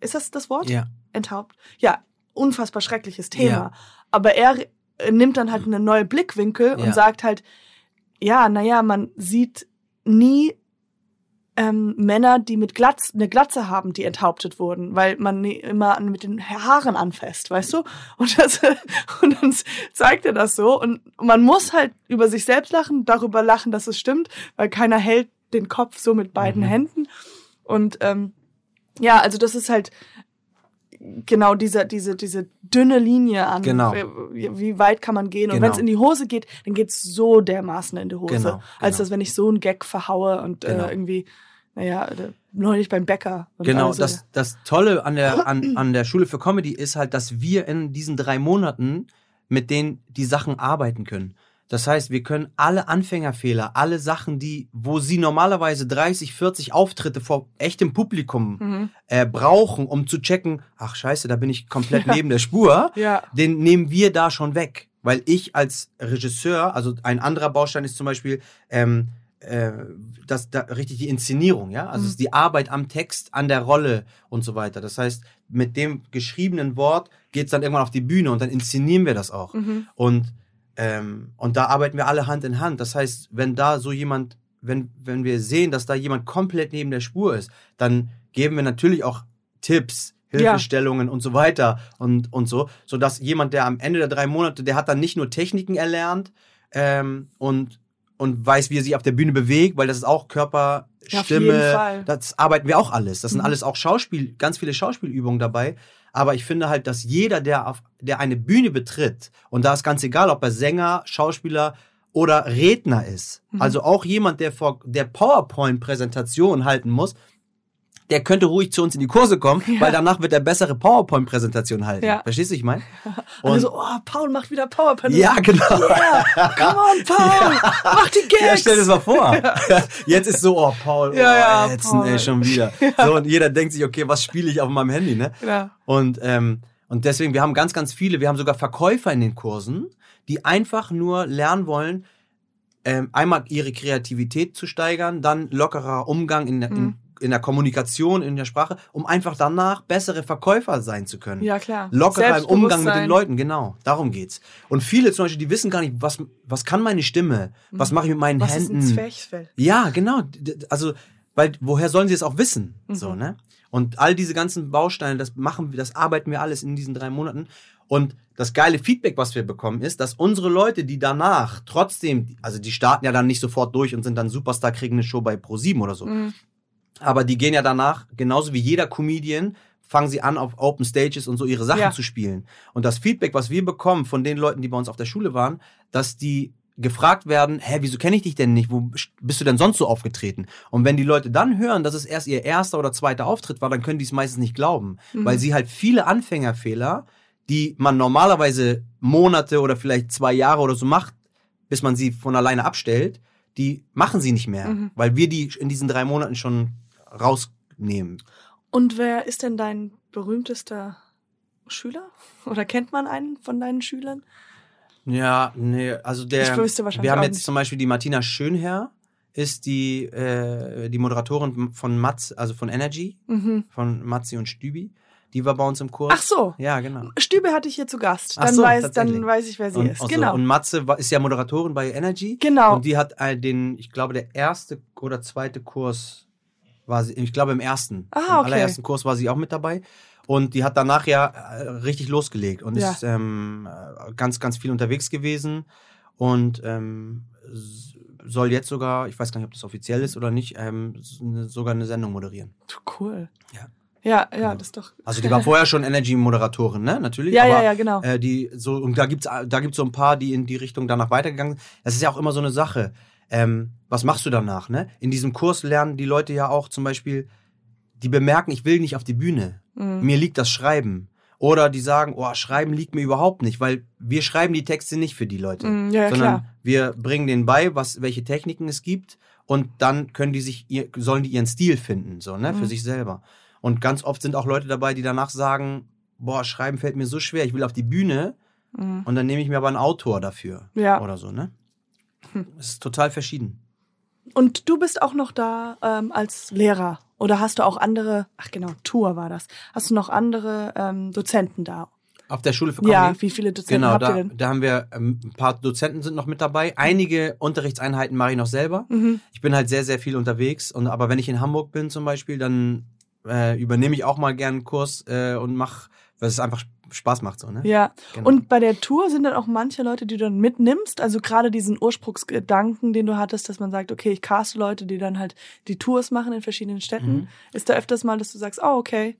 S1: Ist das das Wort?
S4: Ja.
S1: Enthaupt. Ja, unfassbar schreckliches Thema.
S4: Ja.
S1: Aber er äh, nimmt dann halt einen neuen Blickwinkel
S4: Ja.
S1: und sagt halt, ja, naja, man sieht nie ähm, Männer, die mit Glatz, eine Glatze haben, die enthauptet wurden, weil man immer mit den Haaren anfasst, weißt du? Und, das, und dann zeigt er das so und man muss halt über sich selbst lachen, darüber lachen, dass es stimmt, weil keiner hält den Kopf so mit beiden
S4: Mhm.
S1: Händen. Und ähm, ja, also das ist halt genau diese, diese, diese dünne Linie an,
S4: Genau.
S1: wie, wie weit kann man gehen. Und
S4: Genau.
S1: wenn es in die Hose geht, dann geht's so dermaßen in die Hose.
S4: Genau,
S1: Als
S4: genau.
S1: dass wenn ich so einen Gag verhaue und
S4: Genau.
S1: äh, irgendwie, naja, äh, neulich beim Bäcker.
S4: Genau,
S1: so.
S4: das, das Tolle an der, an, an der Schule für Comedy ist halt, dass wir in diesen drei Monaten mit denen die Sachen arbeiten können. Das heißt, wir können alle Anfängerfehler, alle Sachen, die, wo sie normalerweise 30, 40 Auftritte vor echtem Publikum
S1: Mhm.
S4: äh, brauchen, um zu checken, ach scheiße, da bin ich komplett neben der Spur,
S1: Ja.
S4: den nehmen wir da schon weg. Weil ich als Regisseur, also ein anderer Baustein ist zum Beispiel, ähm, äh, das da richtig die Inszenierung, ja, also
S1: Mhm.
S4: es ist die Arbeit am Text, an der Rolle und so weiter. Das heißt, mit dem geschriebenen Wort geht's dann irgendwann auf die Bühne und dann inszenieren wir das auch.
S1: Mhm.
S4: Und ähm, und da arbeiten wir alle Hand in Hand. Das heißt, wenn da so jemand, wenn wenn wir sehen, dass da jemand komplett neben der Spur ist, dann geben wir natürlich auch Tipps,
S1: Ja.
S4: Hilfestellungen und so weiter und und so, so dass jemand, der am Ende der drei Monate, der hat dann nicht nur Techniken erlernt ähm, und und weiß, wie er sich auf der Bühne bewegt, weil das ist auch Körper,
S1: Ja,
S4: Stimme, das arbeiten wir auch alles. Das sind
S1: Mhm.
S4: alles auch Schauspiel, ganz viele Schauspielübungen dabei. Aber ich finde halt, dass jeder, der auf, der eine Bühne betritt, und da ist ganz egal, ob er Sänger, Schauspieler oder Redner ist,
S1: Mhm.
S4: also auch jemand, der vor der PowerPoint-Präsentation halten muss, der könnte ruhig zu uns in die Kurse kommen,
S1: Ja.
S4: weil danach wird er bessere PowerPoint-Präsentation halten.
S1: Ja.
S4: Verstehst du, ich meine?
S1: Also, oh, Paul macht wieder PowerPoint.
S4: ja, genau.
S1: Yeah, come on, Paul, mach die Gags.
S4: Ja, stell dir das mal vor. Jetzt ist so, oh, Paul, oh,
S1: Ja, ja,
S4: jetzt,
S1: Paul.
S4: ey, schon wieder. So, und jeder denkt sich, okay, was spiele ich auf meinem Handy, ne?
S1: Ja.
S4: Und, ähm, und deswegen, wir haben ganz, ganz viele, wir haben sogar Verkäufer in den Kursen, die einfach nur lernen wollen, ähm, einmal ihre Kreativität zu steigern, dann lockerer Umgang in, der- in,
S1: Mhm.
S4: In der Kommunikation, in der Sprache, um einfach danach bessere Verkäufer sein zu können.
S1: ja, klar.
S4: Lockerer im Umgang mit den. Leuten, genau. Darum geht's. Und viele zum Beispiel, die wissen gar nicht, was, was kann meine Stimme? Was mache ich mit meinen
S1: Mhm. Was
S4: Händen?
S1: ist ein Zwerchfell?
S4: Ja, genau. Also, weil woher sollen sie es auch wissen?
S1: Mhm.
S4: So, ne? Und all diese ganzen Bausteine, das machen wir, das arbeiten wir alles in diesen drei Monaten. Und das geile Feedback, was wir bekommen, ist, dass unsere Leute, die danach trotzdem, also die starten ja dann nicht sofort durch und sind dann Superstar, kriegen eine Show bei Pro7 oder so.
S1: Mhm.
S4: Aber die gehen ja danach, genauso wie jeder Comedian, fangen sie an, auf Open Stages und so ihre Sachen
S1: Ja.
S4: zu spielen. Und das Feedback, was wir bekommen von den Leuten, die bei uns auf der Schule waren, dass die gefragt werden, hä, wieso kenne ich dich denn nicht? Wo bist du denn sonst so aufgetreten? Und wenn die Leute dann hören, dass es erst ihr erster oder zweiter Auftritt war, dann können die es meistens nicht glauben.
S1: Mhm.
S4: Weil sie halt viele Anfängerfehler, die man normalerweise Monate oder vielleicht zwei Jahre oder so macht, bis man sie von alleine abstellt, die machen sie nicht mehr.
S1: Mhm.
S4: Weil wir die in diesen drei Monaten schon rausnehmen.
S1: Und wer ist denn dein berühmtester Schüler? Oder kennt man einen von deinen Schülern?
S4: Ja, nee, also der.
S1: Ich wüsste wahrscheinlich
S4: wir haben jetzt
S1: nicht.
S4: zum Beispiel die Martina Schönherr, ist die, äh, die Moderatorin von Matz, also von Energy,
S1: Mhm.
S4: von Matzi und Stübi. Die war bei uns im Kurs.
S1: Ach so.
S4: Ja, genau.
S1: Stübe hatte ich hier zu Gast.
S4: Ach
S1: Dann,
S4: so,
S1: weiß,
S4: tatsächlich.
S1: dann weiß ich, wer sie
S4: Und,
S1: ist.
S4: also,
S1: Genau.
S4: und Matze war, ist ja Moderatorin bei Energy.
S1: genau.
S4: Und die hat äh, den, ich glaube, der erste oder zweite Kurs war sie, ich glaube im ersten.
S1: Ah,
S4: Im
S1: okay.
S4: allerersten Kurs war sie auch mit dabei. Und die hat danach ja äh, richtig losgelegt und
S1: Ja.
S4: ist ähm, äh, ganz, ganz viel unterwegs gewesen und ähm, soll jetzt sogar, ich weiß gar nicht, ob das offiziell ist oder nicht, ähm, ne- sogar eine Sendung moderieren.
S1: Cool.
S4: Ja.
S1: Ja, ja,
S4: Genau.
S1: das ist doch.
S4: Also die war vorher schon Energy-Moderatorin, ne? Natürlich.
S1: Ja,
S4: aber,
S1: ja, ja, genau.
S4: Äh, die so und da gibt's da gibt's so ein paar, die in die Richtung danach weitergegangen sind. Das ist ja auch immer so eine Sache. Ähm, was machst du danach, ne? In diesem Kurs lernen die Leute ja auch zum Beispiel, die bemerken, ich will nicht auf die Bühne.
S1: Mhm.
S4: Mir liegt das Schreiben. Oder die sagen, oh, Schreiben liegt mir überhaupt nicht, weil wir schreiben die Texte nicht für die Leute,
S1: Mhm, ja,
S4: sondern
S1: klar.
S4: wir bringen denen bei, was, welche Techniken es gibt und dann können die sich, ihr, sollen die ihren Stil finden, so, ne, für
S1: Mhm.
S4: sich selber. Und ganz oft sind auch Leute dabei, die danach sagen, boah, Schreiben fällt mir so schwer, ich will auf die Bühne
S1: Mhm.
S4: und dann nehme ich mir aber einen Autor dafür.
S1: Ja.
S4: Oder so, ne?
S1: Hm.
S4: Es ist total verschieden.
S1: Und du bist auch noch da ähm, als Lehrer. Oder hast du auch andere, ach genau, Tour war das. Hast du noch andere ähm, Dozenten da?
S4: Auf der Schule für Comedy.
S1: Ja, wie viele Dozenten
S4: Genau,
S1: habt ihr
S4: da,
S1: denn?
S4: da haben wir ähm, ein paar Dozenten sind noch mit dabei. Einige Unterrichtseinheiten mache ich noch selber.
S1: Mhm.
S4: Ich bin halt sehr, sehr viel unterwegs. Und aber wenn ich in Hamburg bin zum Beispiel, dann äh, übernehme ich auch mal gerne einen Kurs äh, und mach, weil es einfach Spaß macht so, ne?
S1: Ja.
S4: Genau.
S1: Und bei der Tour sind dann auch manche Leute, die du dann mitnimmst. Also gerade diesen Ursprungsgedanken, den du hattest, dass man sagt, okay, ich caste Leute, die dann halt die Tours machen in verschiedenen Städten.
S4: Mhm.
S1: Ist da öfters mal, dass du sagst, oh, okay.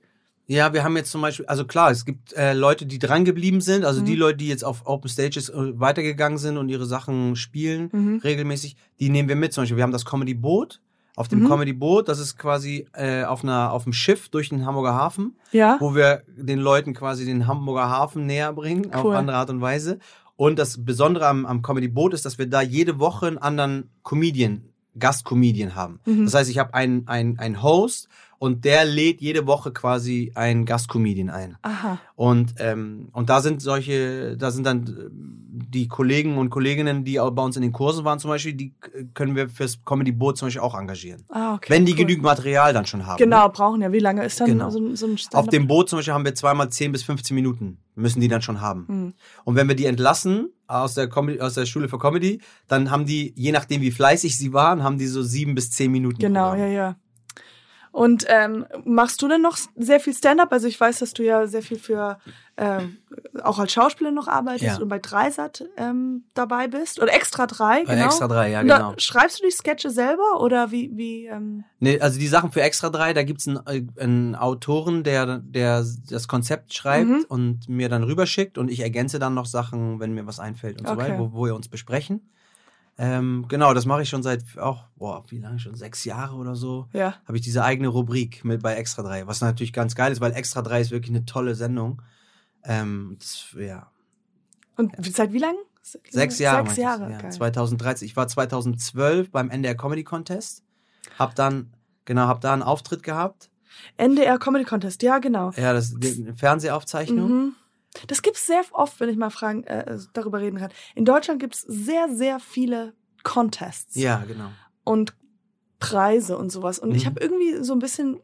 S4: Ja, wir haben jetzt zum Beispiel, also klar, es gibt äh, Leute, die dran geblieben sind, also
S1: Mhm.
S4: die Leute, die jetzt auf Open Stages äh, weitergegangen sind und ihre Sachen spielen,
S1: Mhm.
S4: regelmäßig, die nehmen wir mit. Zum Beispiel, wir haben das Comedy Boot. Auf dem
S1: Mhm.
S4: Comedy Boot, das ist quasi äh, auf einer auf dem Schiff durch den Hamburger Hafen,
S1: Ja.
S4: wo wir den Leuten quasi den Hamburger Hafen näher bringen, auf
S1: Cool.
S4: andere Art und Weise. Und das Besondere am, am Comedy Boot ist, dass wir da jede Woche einen anderen Comedian, Gastcomedian haben.
S1: Mhm.
S4: Das heißt, ich habe einen, einen, einen Host und der lädt jede Woche quasi einen Gastcomedian ein.
S1: Aha.
S4: Und, ähm, und da sind solche, da sind dann äh, die Kollegen und Kolleginnen, die auch bei uns in den Kursen waren zum Beispiel, die können wir fürs Comedy Boot zum Beispiel auch engagieren.
S1: Ah, okay.
S4: Wenn die
S1: cool.
S4: genügend Material dann schon haben.
S1: Genau, brauchen ja. Wie lange ist dann
S4: Genau.
S1: so, ein- so ein
S4: Auf
S1: Stand-up?
S4: dem Boot zum Beispiel haben wir zweimal 10 bis 15 Minuten, müssen die dann schon haben.
S1: Hm.
S4: Und wenn wir die entlassen aus der, Comedy, aus der Schule für Comedy, dann haben die, je nachdem wie fleißig sie waren, haben die so sieben bis zehn Minuten.
S1: Genau,
S4: Programm.
S1: ja, ja. Und ähm, machst du denn noch sehr viel Stand-up? Also ich weiß, dass du ja sehr viel für ähm, auch als Schauspieler noch arbeitest
S4: Ja.
S1: und bei Dreisat ähm, dabei bist. Oder Extra drei,
S4: Bei
S1: genau.
S4: Extra 3, ja,
S1: Und da
S4: genau.
S1: schreibst du die Sketche selber oder wie, wie ähm,
S4: Nee, also die Sachen für Extra 3, da gibt's einen, äh, einen Autoren, der, der das Konzept schreibt
S1: Mhm.
S4: und mir dann rüberschickt und ich ergänze dann noch Sachen, wenn mir was einfällt und so
S1: Okay.
S4: weiter, wo, wo wir uns besprechen. Ähm, genau, das mache ich schon seit auch, boah, wie lange schon? Sechs Jahre oder so.
S1: ja.
S4: Habe ich diese eigene Rubrik mit bei Extra 3, was natürlich ganz geil ist, weil Extra 3 ist wirklich eine tolle Sendung. Ähm, das, ja,
S1: Und seit wie lang?
S4: Sechs Jahre.
S1: Sechs. Jahre.
S4: Ja,
S1: geil.
S4: 2013. Ich war 2012 beim NDR Comedy Contest. Hab dann, genau, hab da einen Auftritt gehabt.
S1: NDR Comedy Contest, ja, genau.
S4: Ja, das ist eine Fernsehaufzeichnung.
S1: Mhm. Das gibt's sehr oft, wenn ich mal fragen, äh, darüber reden kann. In Deutschland gibt's sehr, sehr viele Contests.
S4: Ja, genau.
S1: und Preise und sowas. Und ich
S4: Mhm.
S1: habe irgendwie so ein bisschen,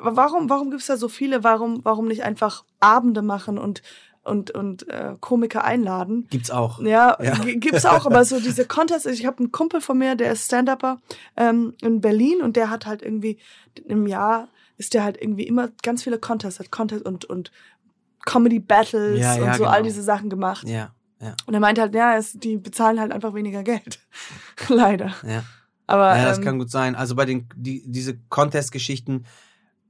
S1: warum, warum gibt's da so viele? Warum, warum nicht einfach Abende machen und und und äh, Komiker einladen?
S4: Gibt's auch.
S1: Ja,
S4: Ja.
S1: gibt's auch, aber so diese Contests. Ich habe einen Kumpel von mir, der ist Stand-upper ähm, in Berlin und der hat halt irgendwie im Jahr ist der halt irgendwie immer ganz viele Contests, hat Contests und und Comedy Battles
S4: Ja,
S1: und
S4: ja,
S1: so all
S4: genau.
S1: diese Sachen gemacht.
S4: Ja, ja,
S1: Und er meinte halt, ja, es, die bezahlen halt einfach weniger Geld. Leider.
S4: ja.
S1: Aber
S4: Ja, das
S1: ähm,
S4: kann gut sein. Also bei den, die, diese Contest-Geschichten,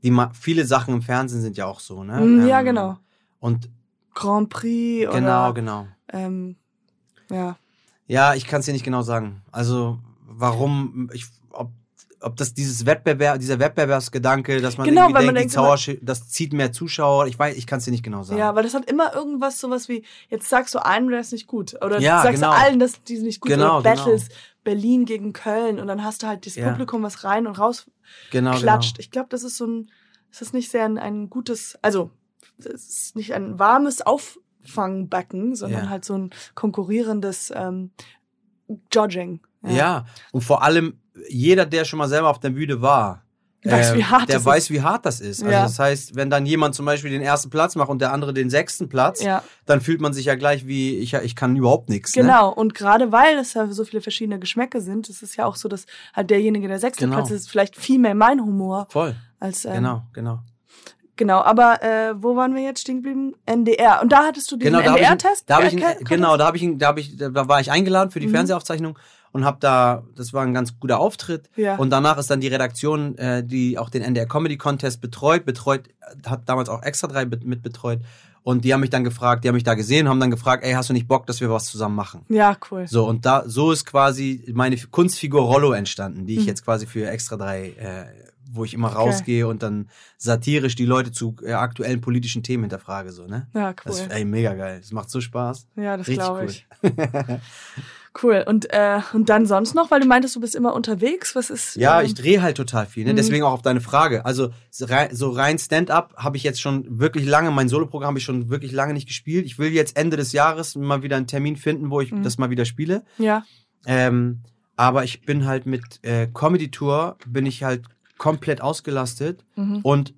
S4: die viele Sachen im Fernsehen sind ja auch so, ne?
S1: Mm, ja,
S4: Ähm,
S1: genau.
S4: Und
S1: Grand Prix
S4: genau,
S1: oder
S4: genau.
S1: ähm, ja.
S4: Ja, ich kann es dir nicht genau sagen. Also warum, ich, ob, ob das dieses Wettbewerb, dieser Wettbewerbsgedanke, dass man
S1: Genau,
S4: irgendwie
S1: weil man
S4: denkt,
S1: denkt immer-
S4: Zuschauer, das zieht mehr Zuschauer. Ich weiß, ich kann es dir nicht genau sagen.
S1: Ja, weil das hat immer irgendwas sowas wie, jetzt sagst du einem, der ist nicht gut. Oder
S4: Ja,
S1: sagst
S4: genau.
S1: du allen, dass die nicht gut.
S4: Genau,
S1: oder Battles, Berlin gegen Köln. Und dann hast du halt das
S4: Ja.
S1: Publikum, was rein und raus
S4: genau,
S1: klatscht. Ich glaube, das ist so ein, das ist nicht sehr ein, ein gutes, also es ist nicht ein warmes Auffangbecken, sondern
S4: Ja.
S1: halt so ein konkurrierendes ähm, Judging.
S4: Genau. Ja. und vor allem jeder, der schon mal selber auf der Bühne war,
S1: Weiß,
S4: äh,
S1: wie hart
S4: der weiß,
S1: ist.
S4: wie hart das ist. Also
S1: Ja.
S4: das heißt, wenn dann jemand zum Beispiel den ersten Platz macht und der andere den sechsten Platz,
S1: Ja.
S4: dann fühlt man sich ja gleich wie, ich, ich kann überhaupt nichts. Ne?
S1: Genau, und gerade weil es ja so viele verschiedene Geschmäcke sind, ist es ja auch so, dass halt derjenige, der sechste
S4: Genau.
S1: Platz ist, vielleicht viel mehr mein Humor
S4: Voll.
S1: als ähm,
S4: Genau, genau.
S1: Genau, aber äh, wo waren wir jetzt stehen geblieben? NDR. Und da hattest du diesen
S4: Genau, da habe ich,
S1: NDR-Test?
S4: hab
S1: äh,
S4: genau, da habe ich, da habe ich, da war ich eingeladen für die
S1: Mhm.
S4: Fernsehaufzeichnung und habe da, das war ein ganz guter Auftritt.
S1: Ja.
S4: Und danach ist dann die Redaktion, äh, die auch den NDR Comedy Contest betreut, betreut, hat damals auch Extra 3 mit, betreut. Und die haben mich dann gefragt, die haben mich da gesehen, haben dann gefragt, ey, hast du nicht Bock, dass wir was zusammen machen?
S1: Ja, cool.
S4: So, und da, so ist quasi meine Kunstfigur Rollo entstanden, die ich
S1: Mhm.
S4: jetzt quasi für Extra 3, äh, wo ich immer rausgehe und dann satirisch die Leute zu äh, aktuellen politischen Themen hinterfrage, so, ne?
S1: Ja, cool.
S4: Das ist ey, mega geil. Das macht so Spaß.
S1: ja, das glaube ich. Cool. Und, äh, und dann sonst noch, weil du meintest, du bist immer unterwegs. Was ist.
S4: Ja,
S1: ähm,
S4: ich drehe halt total viel, ne?
S1: Mhm.
S4: Deswegen auch auf deine Frage. Also so rein, Stand-up habe ich jetzt schon wirklich lange, mein Soloprogramm habe ich schon wirklich lange nicht gespielt. Ich will jetzt Ende des Jahres mal wieder einen Termin finden, wo ich
S1: Mhm.
S4: das mal wieder spiele.
S1: Ja.
S4: Ähm, aber ich bin halt mit äh, Comedy Tour bin ich halt komplett ausgelastet
S1: Mhm.
S4: und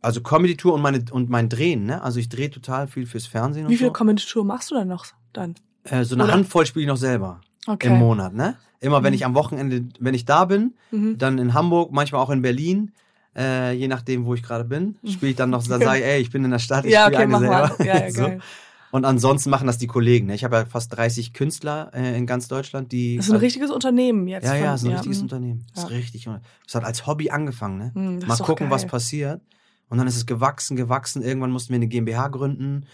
S4: also Comedy Tour und meine und mein Drehen, ne? Also ich drehe total viel fürs Fernsehen
S1: Wie
S4: und
S1: viele
S4: so.
S1: Kommentatur machst du dann noch dann?
S4: Äh, so eine
S1: Oder-
S4: Handvoll spiele ich noch selber
S1: Okay.
S4: im Monat, ne? Immer wenn
S1: Mhm.
S4: ich am Wochenende, wenn ich da bin,
S1: Mhm.
S4: dann in Hamburg, manchmal auch in Berlin, äh, je nachdem, wo ich gerade bin, spiele ich dann noch, dann sage ich, ey, ich bin in der Stadt, ich
S1: Ja,
S4: spiele
S1: okay,
S4: eine selber.
S1: Ja, ja,
S4: so. Und ansonsten machen das die Kollegen. Ne? Ich habe ja fast 30 Künstler äh, in ganz Deutschland, die.
S1: Das ist ein richtiges Unternehmen jetzt.
S4: Ja, ja, ist ein richtiges
S1: mhm.
S4: Unternehmen. Das
S1: Ja.
S4: ist richtig. Das hat als Hobby angefangen, ne?
S1: Mhm,
S4: Mal gucken, was passiert. Und dann ist es gewachsen, gewachsen. Irgendwann mussten wir eine GmbH gründen.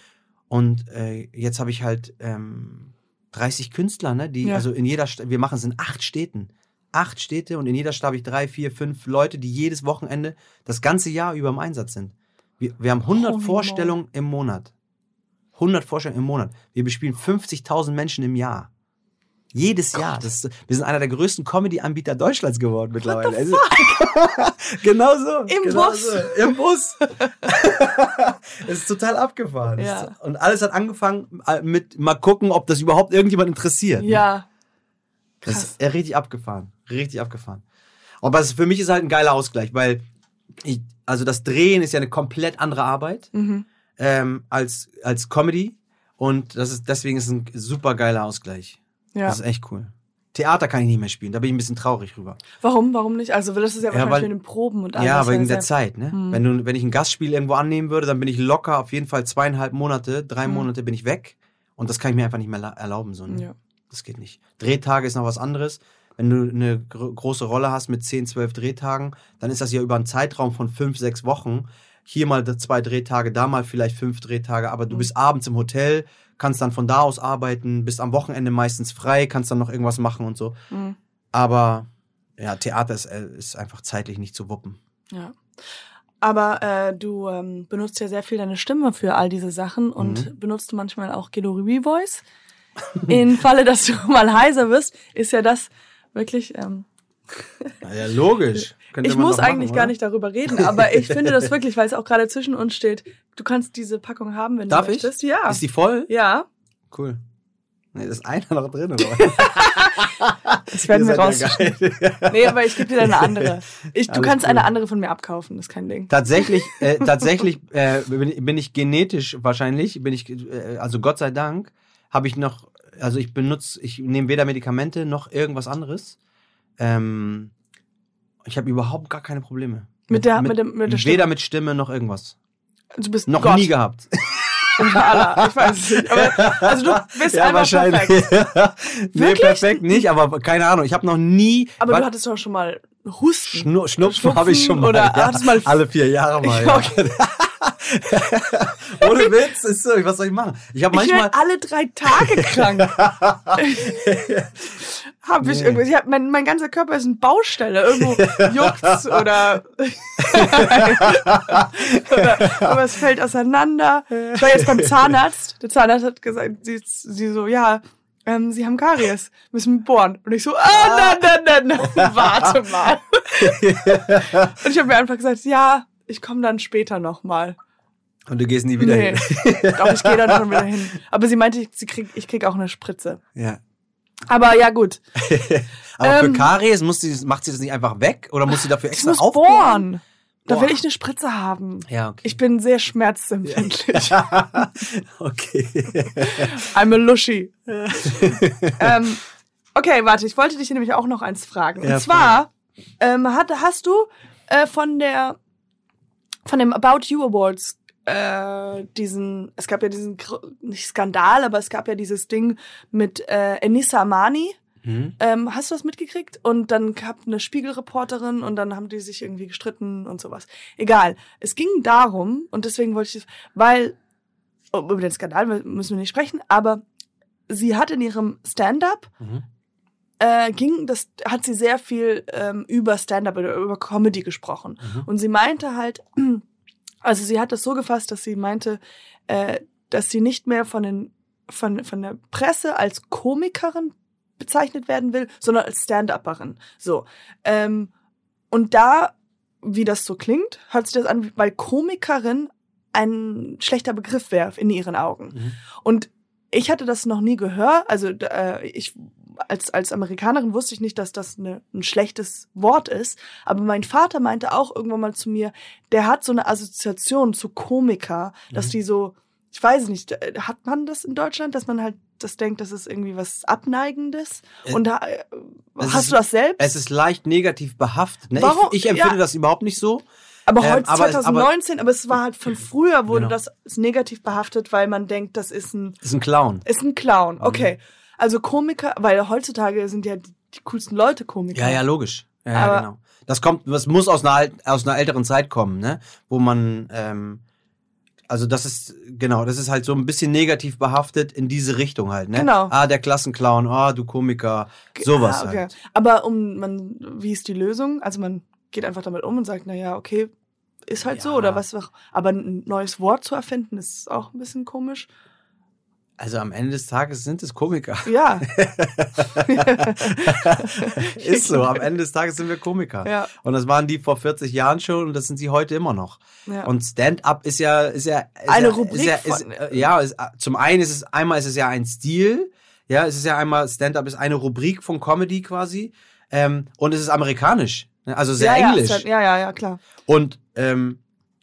S4: Und äh, jetzt habe ich halt ähm, 30 Künstler, ne? Die,
S1: Ja.
S4: also in jeder Stadt, wir machen es in acht Städten. Acht Städte und in jeder Stadt habe ich drei, vier, fünf Leute, die jedes Wochenende das ganze Jahr über im Einsatz sind. Wir, wir haben 100
S1: Holy
S4: Vorstellungen im Monat. 100 Vorstellungen im Monat. Wir bespielen 50.000 Menschen im Jahr. Jedes Jahr. Das wir sind einer der größten Comedy-Anbieter Deutschlands geworden mittlerweile. Also, genau so.
S1: Im
S4: genau
S1: Bus.
S4: So. Im Bus. Es ist total abgefahren.
S1: Ja.
S4: Und alles hat angefangen äh, mit mal gucken, ob das überhaupt irgendjemand interessiert.
S1: Ja.
S4: Das
S1: Krass.
S4: ist äh, richtig abgefahren. Richtig abgefahren. Aber für mich ist halt ein geiler Ausgleich, weil ich, also das Drehen ist ja eine komplett andere Arbeit
S1: Mhm.
S4: ähm, als, als Comedy. Und das ist, deswegen ist es ein super geiler Ausgleich.
S1: Ja.
S4: Das ist echt cool. Theater kann ich nicht mehr spielen, da bin ich ein bisschen traurig rüber.
S1: Warum? Warum nicht? Also, das ist ja
S4: Ja,
S1: wahrscheinlich
S4: weil-
S1: für den Proben und alles.
S4: ja, wegen
S1: sehr-
S4: der Zeit, ne?
S1: Mhm.
S4: Wenn, du, wenn ich ein Gastspiel irgendwo annehmen würde, dann bin ich locker auf jeden Fall zweieinhalb Monate, drei
S1: Mhm.
S4: Monate bin ich weg. Und das kann ich mir einfach nicht mehr la- erlauben. So, ne?
S1: Ja.
S4: Das geht nicht. Drehtage ist noch was anderes. Wenn du eine gro große Rolle hast mit 10, 12 Drehtagen, dann ist das ja über einen Zeitraum von fünf, sechs Wochen. Hier mal zwei Drehtage, da mal vielleicht fünf Drehtage, aber du
S1: Mhm.
S4: bist abends im Hotel, kannst dann von da aus arbeiten, bist am Wochenende meistens frei, kannst dann noch irgendwas machen und so.
S1: Mhm.
S4: Aber ja, Theater ist, äh, ist einfach zeitlich nicht zu wuppen.
S1: Ja. Aber äh, du ähm, benutzt ja sehr viel deine Stimme für all diese Sachen und
S4: Mhm.
S1: benutzt manchmal auch Gelori Voice. Im Falle, dass du mal heiser wirst, ist ja das wirklich. Ähm,
S4: Ja, logisch. Könnte
S1: ich muss
S4: machen,
S1: eigentlich
S4: oder?
S1: gar nicht darüber reden, aber ich finde das wirklich, weil es auch gerade zwischen uns steht. Du kannst diese Packung haben, wenn
S4: Darf
S1: du
S4: ich?
S1: möchtest. Ja.
S4: Ist die voll?
S1: ja,
S4: Cool. Nee, ist einer noch drin, oder?
S1: das werden wir raus.
S4: ja.
S1: Nee, aber ich gebe dir eine andere. Ich, du
S4: Alles
S1: kannst
S4: cool.
S1: eine andere von mir abkaufen, das ist kein Ding.
S4: Tatsächlich, äh, tatsächlich äh, bin, bin ich genetisch wahrscheinlich, bin ich, äh, also Gott sei Dank, habe ich noch, also ich benutze, ich nehme weder Medikamente noch irgendwas anderes. Ähm, ich habe überhaupt gar keine Probleme.
S1: Mit der- mit dem- mit der Stimme.
S4: Weder mit Stimme noch irgendwas.
S1: Du bist
S4: Noch
S1: Gott.
S4: nie gehabt.
S1: Allah, ich weiß es nicht. Aber, also du bist
S4: ja,
S1: einfach
S4: wahrscheinlich.
S1: perfekt.
S4: nee, perfekt nicht, aber keine Ahnung. Ich habe noch nie.
S1: Aber
S4: was-
S1: du hattest doch schon mal Husten.
S4: Schnu Schnupfen, habe ich schon mal.
S1: oder
S4: ja.
S1: hattest mal-
S4: Alle vier Jahre mal. Ja.
S1: Okay.
S4: Ohne Witz, ist so. Was soll ich machen? Ich habe
S1: Ich
S4: manchmal.
S1: werde alle drei Tage krank. Hab ich
S4: Nee.
S1: Ich hab, mein, mein ganzer Körper ist eine Baustelle. Irgendwo juckt's oder, oder irgendwas fällt auseinander. Ich war jetzt beim Zahnarzt. Der Zahnarzt hat gesagt, sie, sie so, ja, ähm, sie haben Karies, müssen bohren. Und ich so, ah, nein, nein, nein, nein, warte mal. Und ich habe mir einfach gesagt, ja, ich komme dann später nochmal.
S4: Und du gehst nie wieder
S1: Nee,
S4: hin.
S1: doch, ich gehe dann schon wieder hin. Aber sie meinte, sie krieg, ich krieg auch eine Spritze.
S4: Ja.
S1: Aber ja, gut.
S4: Aber
S1: Ähm,
S4: für Karies muss sie, macht sie das nicht einfach weg oder muss sie dafür
S1: Ich
S4: extra
S1: muss
S4: aufbohren?
S1: bohren. Da
S4: Boah.
S1: will ich eine Spritze haben.
S4: Ja, okay.
S1: Ich bin sehr schmerzempfindlich.
S4: okay.
S1: I'm a Luschi. ähm, okay, warte, ich wollte dich nämlich auch noch eins fragen. Und
S4: Ja,
S1: zwar ähm, hat, hast du äh, von der von dem About You Awards äh, diesen, es gab ja diesen nicht Skandal, aber es gab ja dieses Ding mit äh, Enissa Amani,
S4: Mhm.
S1: Ähm, hast du das mitgekriegt? Und dann gab eine Spiegelreporterin und dann haben die sich irgendwie gestritten und sowas. Egal. Es ging darum, und deswegen wollte ich das, weil, oh, über den Skandal müssen wir nicht sprechen, aber sie hat in ihrem Stand-up
S4: Mhm.
S1: äh, ging, das hat sie sehr viel ähm, über Stand-up oder über Comedy gesprochen.
S4: Mhm.
S1: Und sie meinte halt, also sie hat das so gefasst, dass sie meinte, äh, dass sie nicht mehr von den von, von der Presse als Komikerin bezeichnet werden will, sondern als Stand-Upperin. So. Ähm, und da, wie das so klingt, hört sich das an, weil Komikerin ein schlechter Begriff wäre in ihren Augen.
S4: Mhm.
S1: Und ich hatte das noch nie gehört. Also äh, ich als als Amerikanerin wusste ich nicht, dass das eine, ein schlechtes Wort ist. Aber mein Vater meinte auch irgendwann mal zu mir, der hat so eine Assoziation zu Komiker, dass
S4: Mhm.
S1: die so, ich weiß nicht, äh, hat man das in Deutschland, dass man halt das denkt, das ist irgendwie was Abneigendes?
S4: Äh,
S1: Und da, äh, hast
S4: ist-
S1: du das selbst?
S4: Es ist leicht negativ behaftet. Ne?
S1: Warum?
S4: Ich, ich empfinde
S1: Ja.
S4: das überhaupt nicht so.
S1: aber
S4: ähm,
S1: heute
S4: aber es-
S1: 2019, aber, es war halt von früher wurde
S4: Genau.
S1: das negativ behaftet, weil man denkt, das ist ein
S4: Ist ein Clown.
S1: Ist ein Clown, okay. Also Komiker, weil heutzutage sind ja die, die coolsten Leute Komiker.
S4: Ja, ja, logisch. Ja, ja genau. Das kommt, das muss aus einer, aus einer älteren Zeit kommen, ne? Wo man, ähm, also das ist, genau, das ist halt so ein bisschen negativ behaftet in diese Richtung halt, ne?
S1: Genau.
S4: Ah, der Klassenclown, ah, du Komiker, sowas
S1: Ah, okay.
S4: halt.
S1: Aber um man, wie ist die Lösung? Also man geht einfach damit um und sagt, na ja, okay, ist halt so
S4: Ja.
S1: oder was. Aber ein neues Wort zu erfinden, ist auch ein bisschen komisch.
S4: Also am Ende des Tages sind es Komiker.
S1: Ja.
S4: ist so, am Ende des Tages sind wir Komiker.
S1: Ja.
S4: Und das waren die vor 40 Jahren schon und das sind sie heute immer noch.
S1: ja.
S4: Und Stand-up ist ja, ist ja, ist
S1: Eine
S4: ja,
S1: Rubrik
S4: Ist ja, ist, äh, ja, ist, zum einen ist es, einmal ist es ja ein Stil. Ja, es ist ja einmal, Stand-up ist eine Rubrik von Comedy quasi. Ähm, und es ist amerikanisch. ne? Also sehr
S1: ja,
S4: englisch.
S1: Ja, ja, ja, klar.
S4: Und, ähm,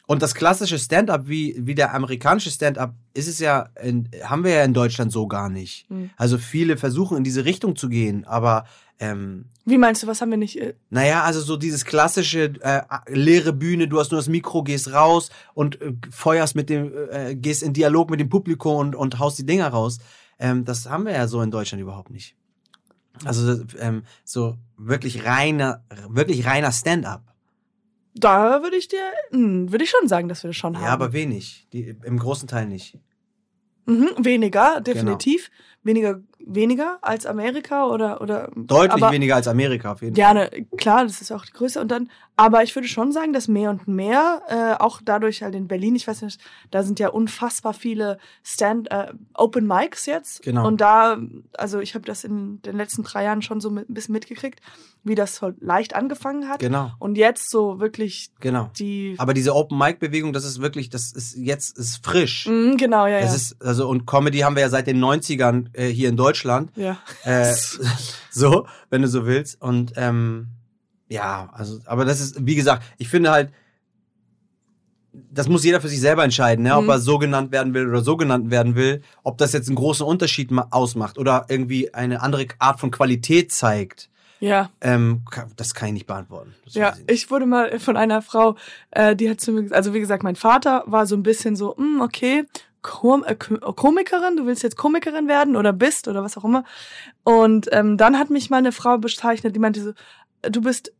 S4: und das klassische Stand-up, wie, wie der amerikanische Stand-up, ist es ja, in, haben wir ja in Deutschland so gar nicht.
S1: Hm.
S4: Also viele versuchen in diese Richtung zu gehen, aber ähm,
S1: Wie meinst du, was haben wir nicht? äh,
S4: naja, also so dieses klassische äh, leere Bühne, du hast nur das Mikro, gehst raus und äh, feuerst mit dem, äh, gehst in Dialog mit dem Publikum und, und haust die Dinger raus. Ähm, das haben wir ja so in Deutschland überhaupt nicht. Also ähm, so wirklich reiner, wirklich reiner Stand-up.
S1: Da würde ich dir, hm, würde ich schon sagen, dass wir das schon haben.
S4: Ja, aber wenig. Die, Im großen Teil nicht.
S1: Mhm,
S4: Genau.
S1: weniger, definitiv. Weniger, weniger als Amerika oder, oder.
S4: Deutlich
S1: aber,
S4: weniger als Amerika auf jeden
S1: Ja, ne, klar, das ist auch die Größe. Und dann, aber ich würde schon sagen, dass mehr und mehr, äh, auch dadurch halt in Berlin, ich weiß nicht, da sind ja unfassbar viele Stand, äh, Open Mics jetzt.
S4: Genau.
S1: Und da, also ich habe das in den letzten drei Jahren schon so mit, ein bisschen mitgekriegt, wie das so leicht angefangen hat.
S4: Genau,
S1: Und jetzt so wirklich
S4: genau.
S1: die.
S4: Aber diese Open-Mic-Bewegung, das ist wirklich, das ist jetzt ist frisch.
S1: Mhm, genau, ja, ja.
S4: Es ist, also, und Comedy haben wir ja seit den 90ern äh, hier in Deutschland.
S1: Ja.
S4: Äh, so, wenn du so willst. Und ähm, ja, also, aber das ist, wie gesagt, ich finde halt, das muss jeder für sich selber entscheiden, ne? ob
S1: Mhm.
S4: er so genannt werden will oder so genannt werden will, ob das jetzt einen großen Unterschied ma- ausmacht oder irgendwie eine andere Art von Qualität zeigt.
S1: ja.
S4: Ähm, das kann ich nicht beantworten. Das
S1: Ja,
S4: weiß ich nicht.
S1: ich wurde mal von einer Frau, äh, die hat zu mir gesagt, also wie gesagt, mein Vater war so ein bisschen so, hm, okay, Kom äh, Ko- Komikerin, du willst jetzt Komikerin werden oder bist oder was auch immer. Und ähm, dann hat mich mal eine Frau bezeichnet, die meinte so, du bist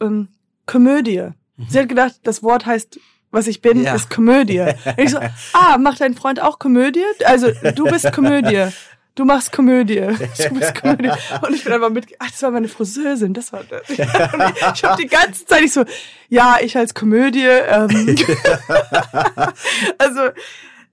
S1: ähm, Komödie. Sie hat gedacht, das Wort heißt, was ich bin,
S4: Ja.
S1: ist Komödie. ich so, ah, macht dein Freund auch Komödie? Also du bist Komödie. Du machst Komödie. Du bist Komödie. Und ich bin einfach mit, ach, das war meine Friseurin, das war das. Und ich ich habe die ganze Zeit ich so, ja, ich als Komödie. Ähm. also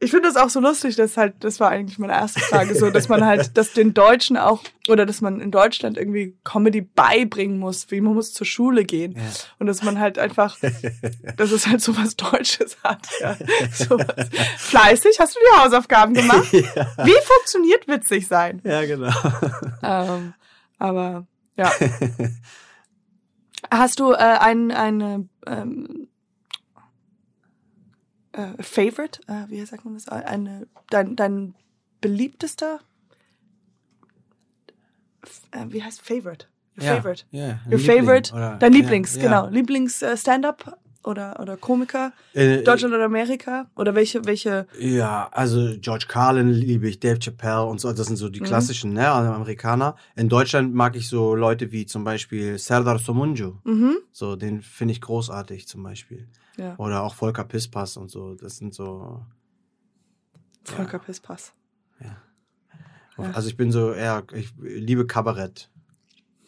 S1: ich finde das auch so lustig, dass halt, das war eigentlich meine erste Frage, so, dass man halt, dass den Deutschen auch, oder dass man in Deutschland irgendwie Comedy beibringen muss, wie man muss zur Schule gehen.
S4: Ja.
S1: Und dass man halt einfach, dass es halt so was Deutsches hat. Ja. So was. Fleißig, hast du die Hausaufgaben gemacht? Wie funktioniert witzig sein?
S4: Ja, genau.
S1: Ähm, aber ja. Hast du äh, ein, eine ähm, äh, Favorite? Äh, wie sagt man das? Eine, dein, dein beliebtester? Äh, wie heißt Favorite? Your
S4: Ja,
S1: Favorite.
S4: Ja, ein
S1: Your
S4: Liebling
S1: Favorite?
S4: oder-
S1: Dein
S4: ja,
S1: Lieblings,
S4: ja.
S1: genau. Lieblings äh, Stand-up? oder, oder Komiker?
S4: Äh,
S1: Deutschland oder Amerika? Oder welche, welche?
S4: Ja, also George Carlin liebe ich, Dave Chappelle und so, das sind so die
S1: Mhm.
S4: klassischen, ne, Amerikaner. In Deutschland mag ich so Leute wie zum Beispiel Serdar Somuncu.
S1: Mhm.
S4: So, den finde ich großartig zum Beispiel.
S1: Ja,
S4: Oder auch Volker Pispas und so. Das sind so.
S1: Volker Pispas. Ja.
S4: Also ich bin so eher, ich liebe Kabarett.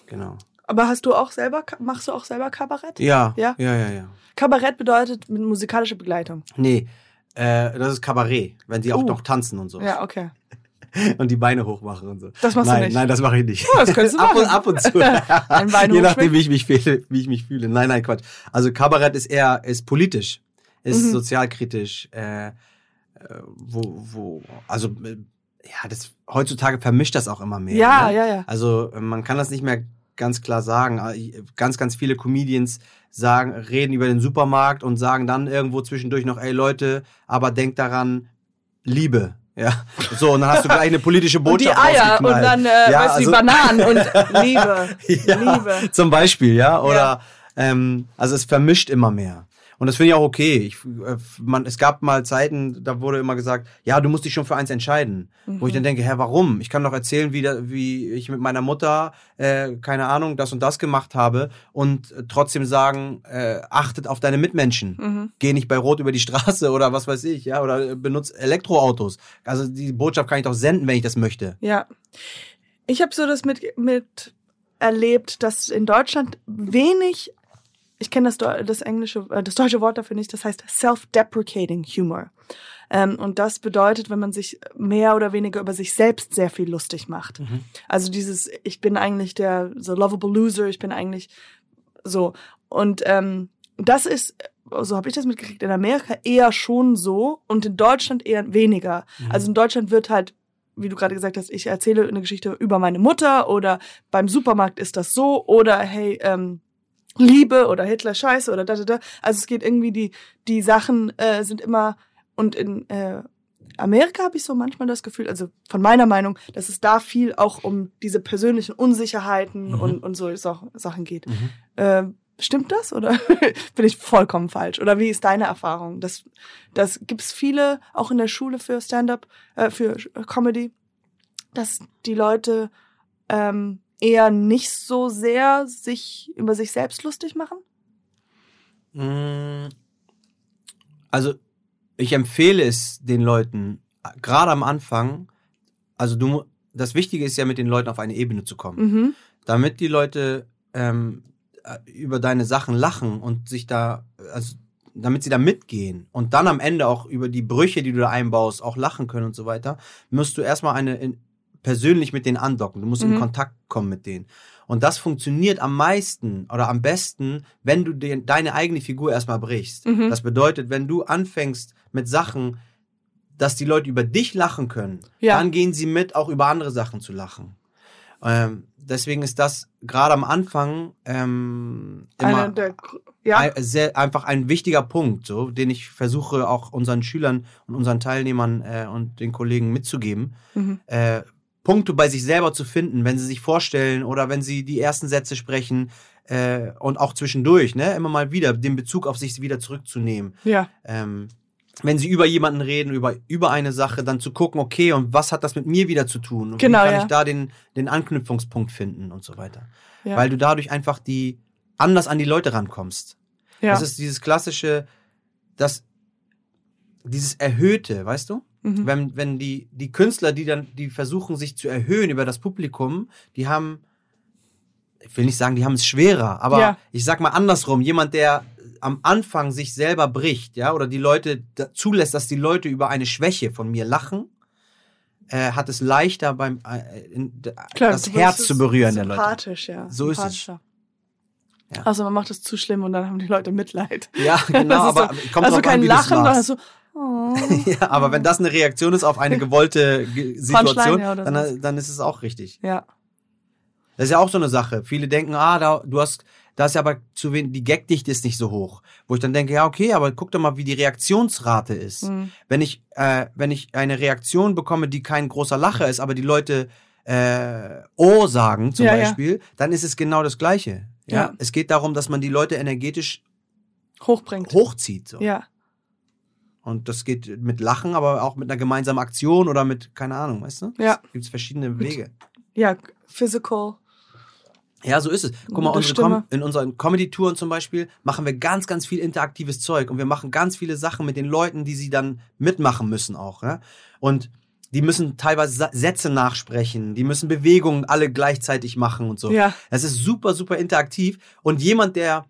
S4: Genau.
S1: Aber hast du auch selber, machst du auch selber Kabarett?
S4: Ja.
S1: Ja?
S4: Ja, ja, ja.
S1: Kabarett bedeutet mit musikalischer Begleitung.
S4: Nee, äh, das ist Kabarett, wenn sie auch
S1: Uh.
S4: noch tanzen und so.
S1: Ja, okay.
S4: Und die Beine hochmachen und so.
S1: Das machst du
S4: nein,
S1: nicht.
S4: Nein, das mache ich nicht.
S1: Oh, das könntest du
S4: ab, und,
S1: machen.
S4: ab und zu.
S1: Ein Bein
S4: Je nachdem, wie ich mich fühle, wie ich mich fühle. Nein, nein, Quatsch. Also Kabarett ist eher, ist politisch, ist
S1: Mhm.
S4: sozialkritisch, äh, äh, wo, wo, also, äh, ja, das, heutzutage vermischt das auch immer mehr.
S1: Ja,
S4: ne?
S1: ja, ja.
S4: Also, äh, man kann das nicht mehr ganz klar sagen. Äh, Ganz, ganz viele Comedians sagen, reden über den Supermarkt und sagen dann irgendwo zwischendurch noch, ey Leute, aber denkt daran, Liebe. Ja, so, und dann hast du gleich eine politische
S1: Und die
S4: Botschaft
S1: Eier und dann, äh,
S4: Ja,
S1: weißt du, die
S4: also-
S1: Bananen und Liebe.
S4: ja,
S1: Liebe.
S4: Zum Beispiel, ja. Oder
S1: Ja.
S4: Ähm, also es vermischt immer mehr. Und das finde ich auch okay. Ich, äh, man, es gab mal Zeiten, da wurde immer gesagt, ja, du musst dich schon für eins entscheiden. Wo
S1: Mhm.
S4: ich dann denke, hä, warum? Ich kann doch erzählen, wie, da, wie ich mit meiner Mutter, äh, keine Ahnung, das und das gemacht habe und trotzdem sagen, äh, achtet auf deine Mitmenschen.
S1: Mhm.
S4: Geh nicht bei Rot über die Straße oder was weiß ich, ja, oder äh, benutzt Elektroautos. Also die Botschaft kann ich doch senden, wenn ich das möchte.
S1: Ja. Ich habe so das mit, mit erlebt, dass in Deutschland wenig, ich kenne das, das englische, äh, das deutsche Wort dafür nicht, das heißt self-deprecating Humor. Ähm, und das bedeutet, wenn man sich mehr oder weniger über sich selbst sehr viel lustig macht. Also dieses, ich bin eigentlich der so lovable loser, ich bin eigentlich so. Und ähm, das ist, so habe ich das mitgekriegt, in Amerika eher schon so und in Deutschland eher weniger. Also in Deutschland wird halt, wie du gerade gesagt hast, ich erzähle eine Geschichte über meine Mutter oder beim Supermarkt ist das so oder hey, ähm, Liebe oder Hitler Scheiße oder da, da, da. Also es geht irgendwie, die, die Sachen äh, sind immer und in äh, Amerika habe ich so manchmal das Gefühl, also von meiner Meinung, dass es da viel auch um diese persönlichen Unsicherheiten
S4: Mhm.
S1: und, und so Sa- Sachen geht.
S4: Mhm.
S1: Ähm, stimmt das oder bin ich vollkommen falsch? Oder wie ist deine Erfahrung? Das, das gibt es viele, auch in der Schule für Stand-up, äh, für äh, Comedy, dass die Leute ähm, eher nicht so sehr sich über sich selbst lustig machen?
S4: Mm, Also, ich empfehle es den Leuten, gerade am Anfang, also du, das Wichtige ist ja, mit den Leuten auf eine Ebene zu kommen.
S1: Mhm.
S4: Damit die Leute ähm, äh, über deine Sachen lachen und sich da, also damit sie da mitgehen und dann am Ende auch über die Brüche, die du da einbaust, auch lachen können und so weiter, musst du erstmal eine in, persönlich mit denen andocken. Du musst
S1: Mhm.
S4: in Kontakt kommen mit denen. Und das funktioniert am meisten oder am besten, wenn du den, deine eigene Figur erstmal brichst.
S1: Mhm.
S4: Das bedeutet, wenn du anfängst mit Sachen, dass die Leute über dich lachen können,
S1: Ja.
S4: dann gehen sie mit, auch über andere Sachen zu lachen. Ähm, deswegen ist das gerade am Anfang ähm, immer
S1: der, ja,
S4: ein, sehr, einfach ein wichtiger Punkt, so, den ich versuche auch unseren Schülern und unseren Teilnehmern äh, und den Kollegen mitzugeben.
S1: Mhm.
S4: Äh, Punkte bei sich selber zu finden, wenn sie sich vorstellen oder wenn sie die ersten Sätze sprechen äh, und auch zwischendurch, ne, immer mal wieder den Bezug auf sich wieder zurückzunehmen.
S1: ja,
S4: Ähm, wenn sie über jemanden reden, über, über eine Sache, dann zu gucken, okay, und was hat das mit mir wieder zu tun? Und
S1: Genau,
S4: wie kann
S1: ja.
S4: ich da den, den Anknüpfungspunkt finden und so weiter.
S1: ja.
S4: Weil du dadurch einfach die anders an die Leute rankommst.
S1: ja.
S4: Das ist dieses klassische, das, dieses Erhöhte, weißt du?
S1: Mhm.
S4: Wenn, wenn die, die Künstler, die dann, die versuchen, sich zu erhöhen über das Publikum, die haben, ich will nicht sagen, die haben es schwerer, aber
S1: Ja.
S4: ich sag mal andersrum, jemand, der am Anfang sich selber bricht, ja, oder die Leute zulässt, dass die Leute über eine Schwäche von mir lachen, äh, hat es leichter beim äh, in,
S1: Klar,
S4: das Herz zu berühren der Leute.
S1: Sympathisch, ja.
S4: So ist es. Ja.
S1: Also man macht es zu schlimm und dann haben die Leute Mitleid.
S4: Ja, genau, aber
S1: so,
S4: kommt
S1: also kein
S4: an,
S1: Lachen, sondern so, oh.
S4: Ja, aber wenn das eine Reaktion ist auf eine gewollte Ge- Situation,
S1: ja,
S4: dann, dann ist es auch richtig.
S1: ja.
S4: Das ist ja auch so eine Sache. Viele denken, ah, da, du hast, da ist ja aber zu wenig, die Gagdichte ist nicht so hoch. Wo ich dann denke, ja, okay, aber guck doch mal, wie die Reaktionsrate ist.
S1: Mhm.
S4: Wenn ich, äh, wenn ich eine Reaktion bekomme, die kein großer Lacher ist, aber die Leute äh, Oh sagen zum
S1: Ja, ja.
S4: Beispiel, dann ist es genau das Gleiche. Ja?
S1: Ja.
S4: Es geht darum, dass man die Leute energetisch
S1: Hochbringt.
S4: hochzieht. So.
S1: Ja.
S4: Und das geht mit Lachen, aber auch mit einer gemeinsamen Aktion oder mit, keine Ahnung, weißt du?
S1: Ja.
S4: Gibt es verschiedene Wege.
S1: Ja, physical.
S4: Ja, so ist es. Guck mal, unsere. Com in unseren Comedy-Touren zum Beispiel machen wir ganz, ganz viel interaktives Zeug und wir machen ganz viele Sachen mit den Leuten, die sie dann mitmachen müssen auch. Ja? Und die müssen teilweise Sätze nachsprechen, die müssen Bewegungen alle gleichzeitig machen und so.
S1: Ja.
S4: Das ist super, super interaktiv. Und jemand, der,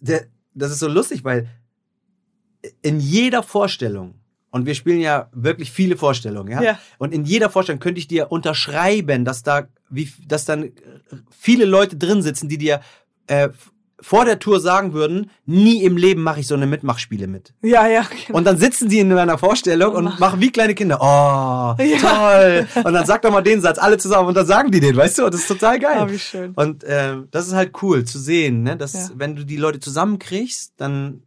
S4: der, das ist so lustig, weil in jeder Vorstellung, und wir spielen ja wirklich viele Vorstellungen, ja?
S1: Ja.
S4: Und in jeder Vorstellung könnte ich dir unterschreiben, dass da, wie, dass dann viele Leute drin sitzen, die dir äh, vor der Tour sagen würden, nie im Leben mache ich so eine Mitmachspiele mit.
S1: Ja, ja. genau.
S4: Und dann sitzen die in meiner Vorstellung und
S1: Mach.
S4: machen wie kleine Kinder, oh,
S1: Ja.
S4: toll. Und dann sag doch mal den Satz, alle zusammen, und dann sagen die den, weißt du? Und das ist total geil.
S1: Ah, wie schön.
S4: Und äh, das ist halt cool zu sehen, ne? dass
S1: Ja.
S4: wenn du die Leute zusammenkriegst, dann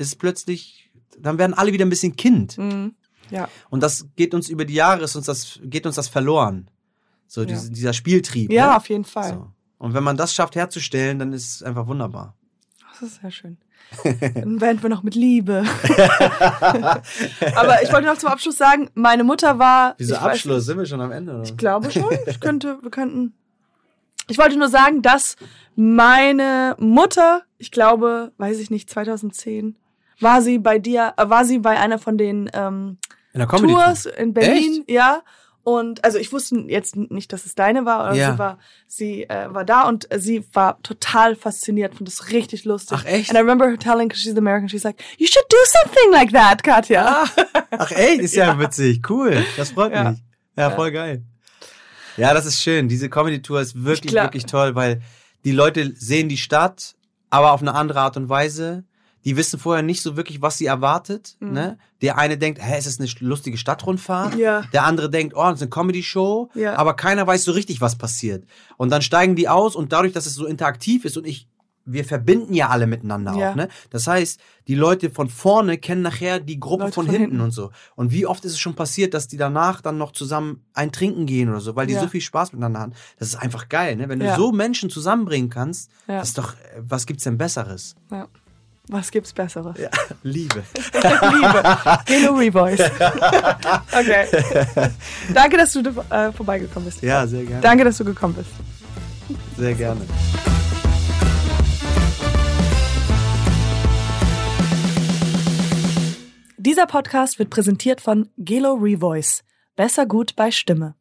S4: ist plötzlich, dann werden alle wieder ein bisschen Kind.
S1: Mhm. Ja.
S4: Und das geht uns über die Jahre, ist uns das, geht uns das verloren. So
S1: Ja.
S4: diese, dieser Spieltrieb.
S1: Ja,
S4: ne?
S1: auf jeden Fall.
S4: So. Und wenn man das schafft herzustellen, dann ist es einfach wunderbar.
S1: Das ist sehr schön. Dann beenden wir noch mit Liebe. Aber ich wollte noch zum Abschluss sagen, meine Mutter war.
S4: Wieso
S1: ich weiß-
S4: Abschluss? Sind wir schon am Ende? Oder?
S1: Ich glaube schon. Ich könnte, wir könnten. Ich wollte nur sagen, dass meine Mutter, ich glaube, weiß ich nicht, 2010, war sie bei dir, äh, war sie bei einer von den ähm,
S4: In.
S1: Tours in Berlin, ja. Und also ich wusste jetzt nicht, dass es deine war, aber
S4: Ja.
S1: sie war, sie äh, war da und sie war total fasziniert, fand das richtig lustig.
S4: Ach, echt?
S1: And I remember her telling, because she's American, she's like, you should do something like that, Katja.
S4: Ach ey, ist ja, witzig. Cool. Das freut
S1: Ja.
S4: mich. Ja, voll geil. Ja, das ist schön. Diese Comedy-Tour ist wirklich, wirklich toll, weil die Leute sehen die Stadt, aber auf eine andere Art und Weise. Die wissen vorher nicht so wirklich, was sie erwartet. Ne? Der eine denkt, hä, ist das eine lustige Stadtrundfahrt?
S1: Mhm. Ja.
S4: Der andere denkt, oh, das ist eine Comedy-Show.
S1: Ja.
S4: Aber keiner weiß so richtig, was passiert. Und dann steigen die aus und dadurch, dass es so interaktiv ist und ich, wir verbinden ja alle miteinander
S1: Ja.
S4: auch. Ne? Das heißt, die Leute von vorne kennen nachher die Gruppe von,
S1: von
S4: hinten,
S1: hinten.
S4: und so. Und wie oft ist es schon passiert, dass die danach dann noch zusammen ein Trinken gehen oder so, weil die
S1: Ja.
S4: so viel Spaß miteinander haben. Das ist einfach geil, ne? Wenn du so Menschen zusammenbringen kannst, das ist doch, was gibt's denn Besseres?
S1: Ja. Was gibt's Besseres?
S4: Ja, Liebe.
S1: Liebe. Geno Revoice. okay. Danke, dass du äh, vorbeigekommen bist.
S4: Ja, sehr gerne.
S1: Danke, dass du gekommen bist.
S4: Sehr gerne.
S1: Dieser Podcast wird präsentiert von Gelo Revoice. Besser gut bei Stimme.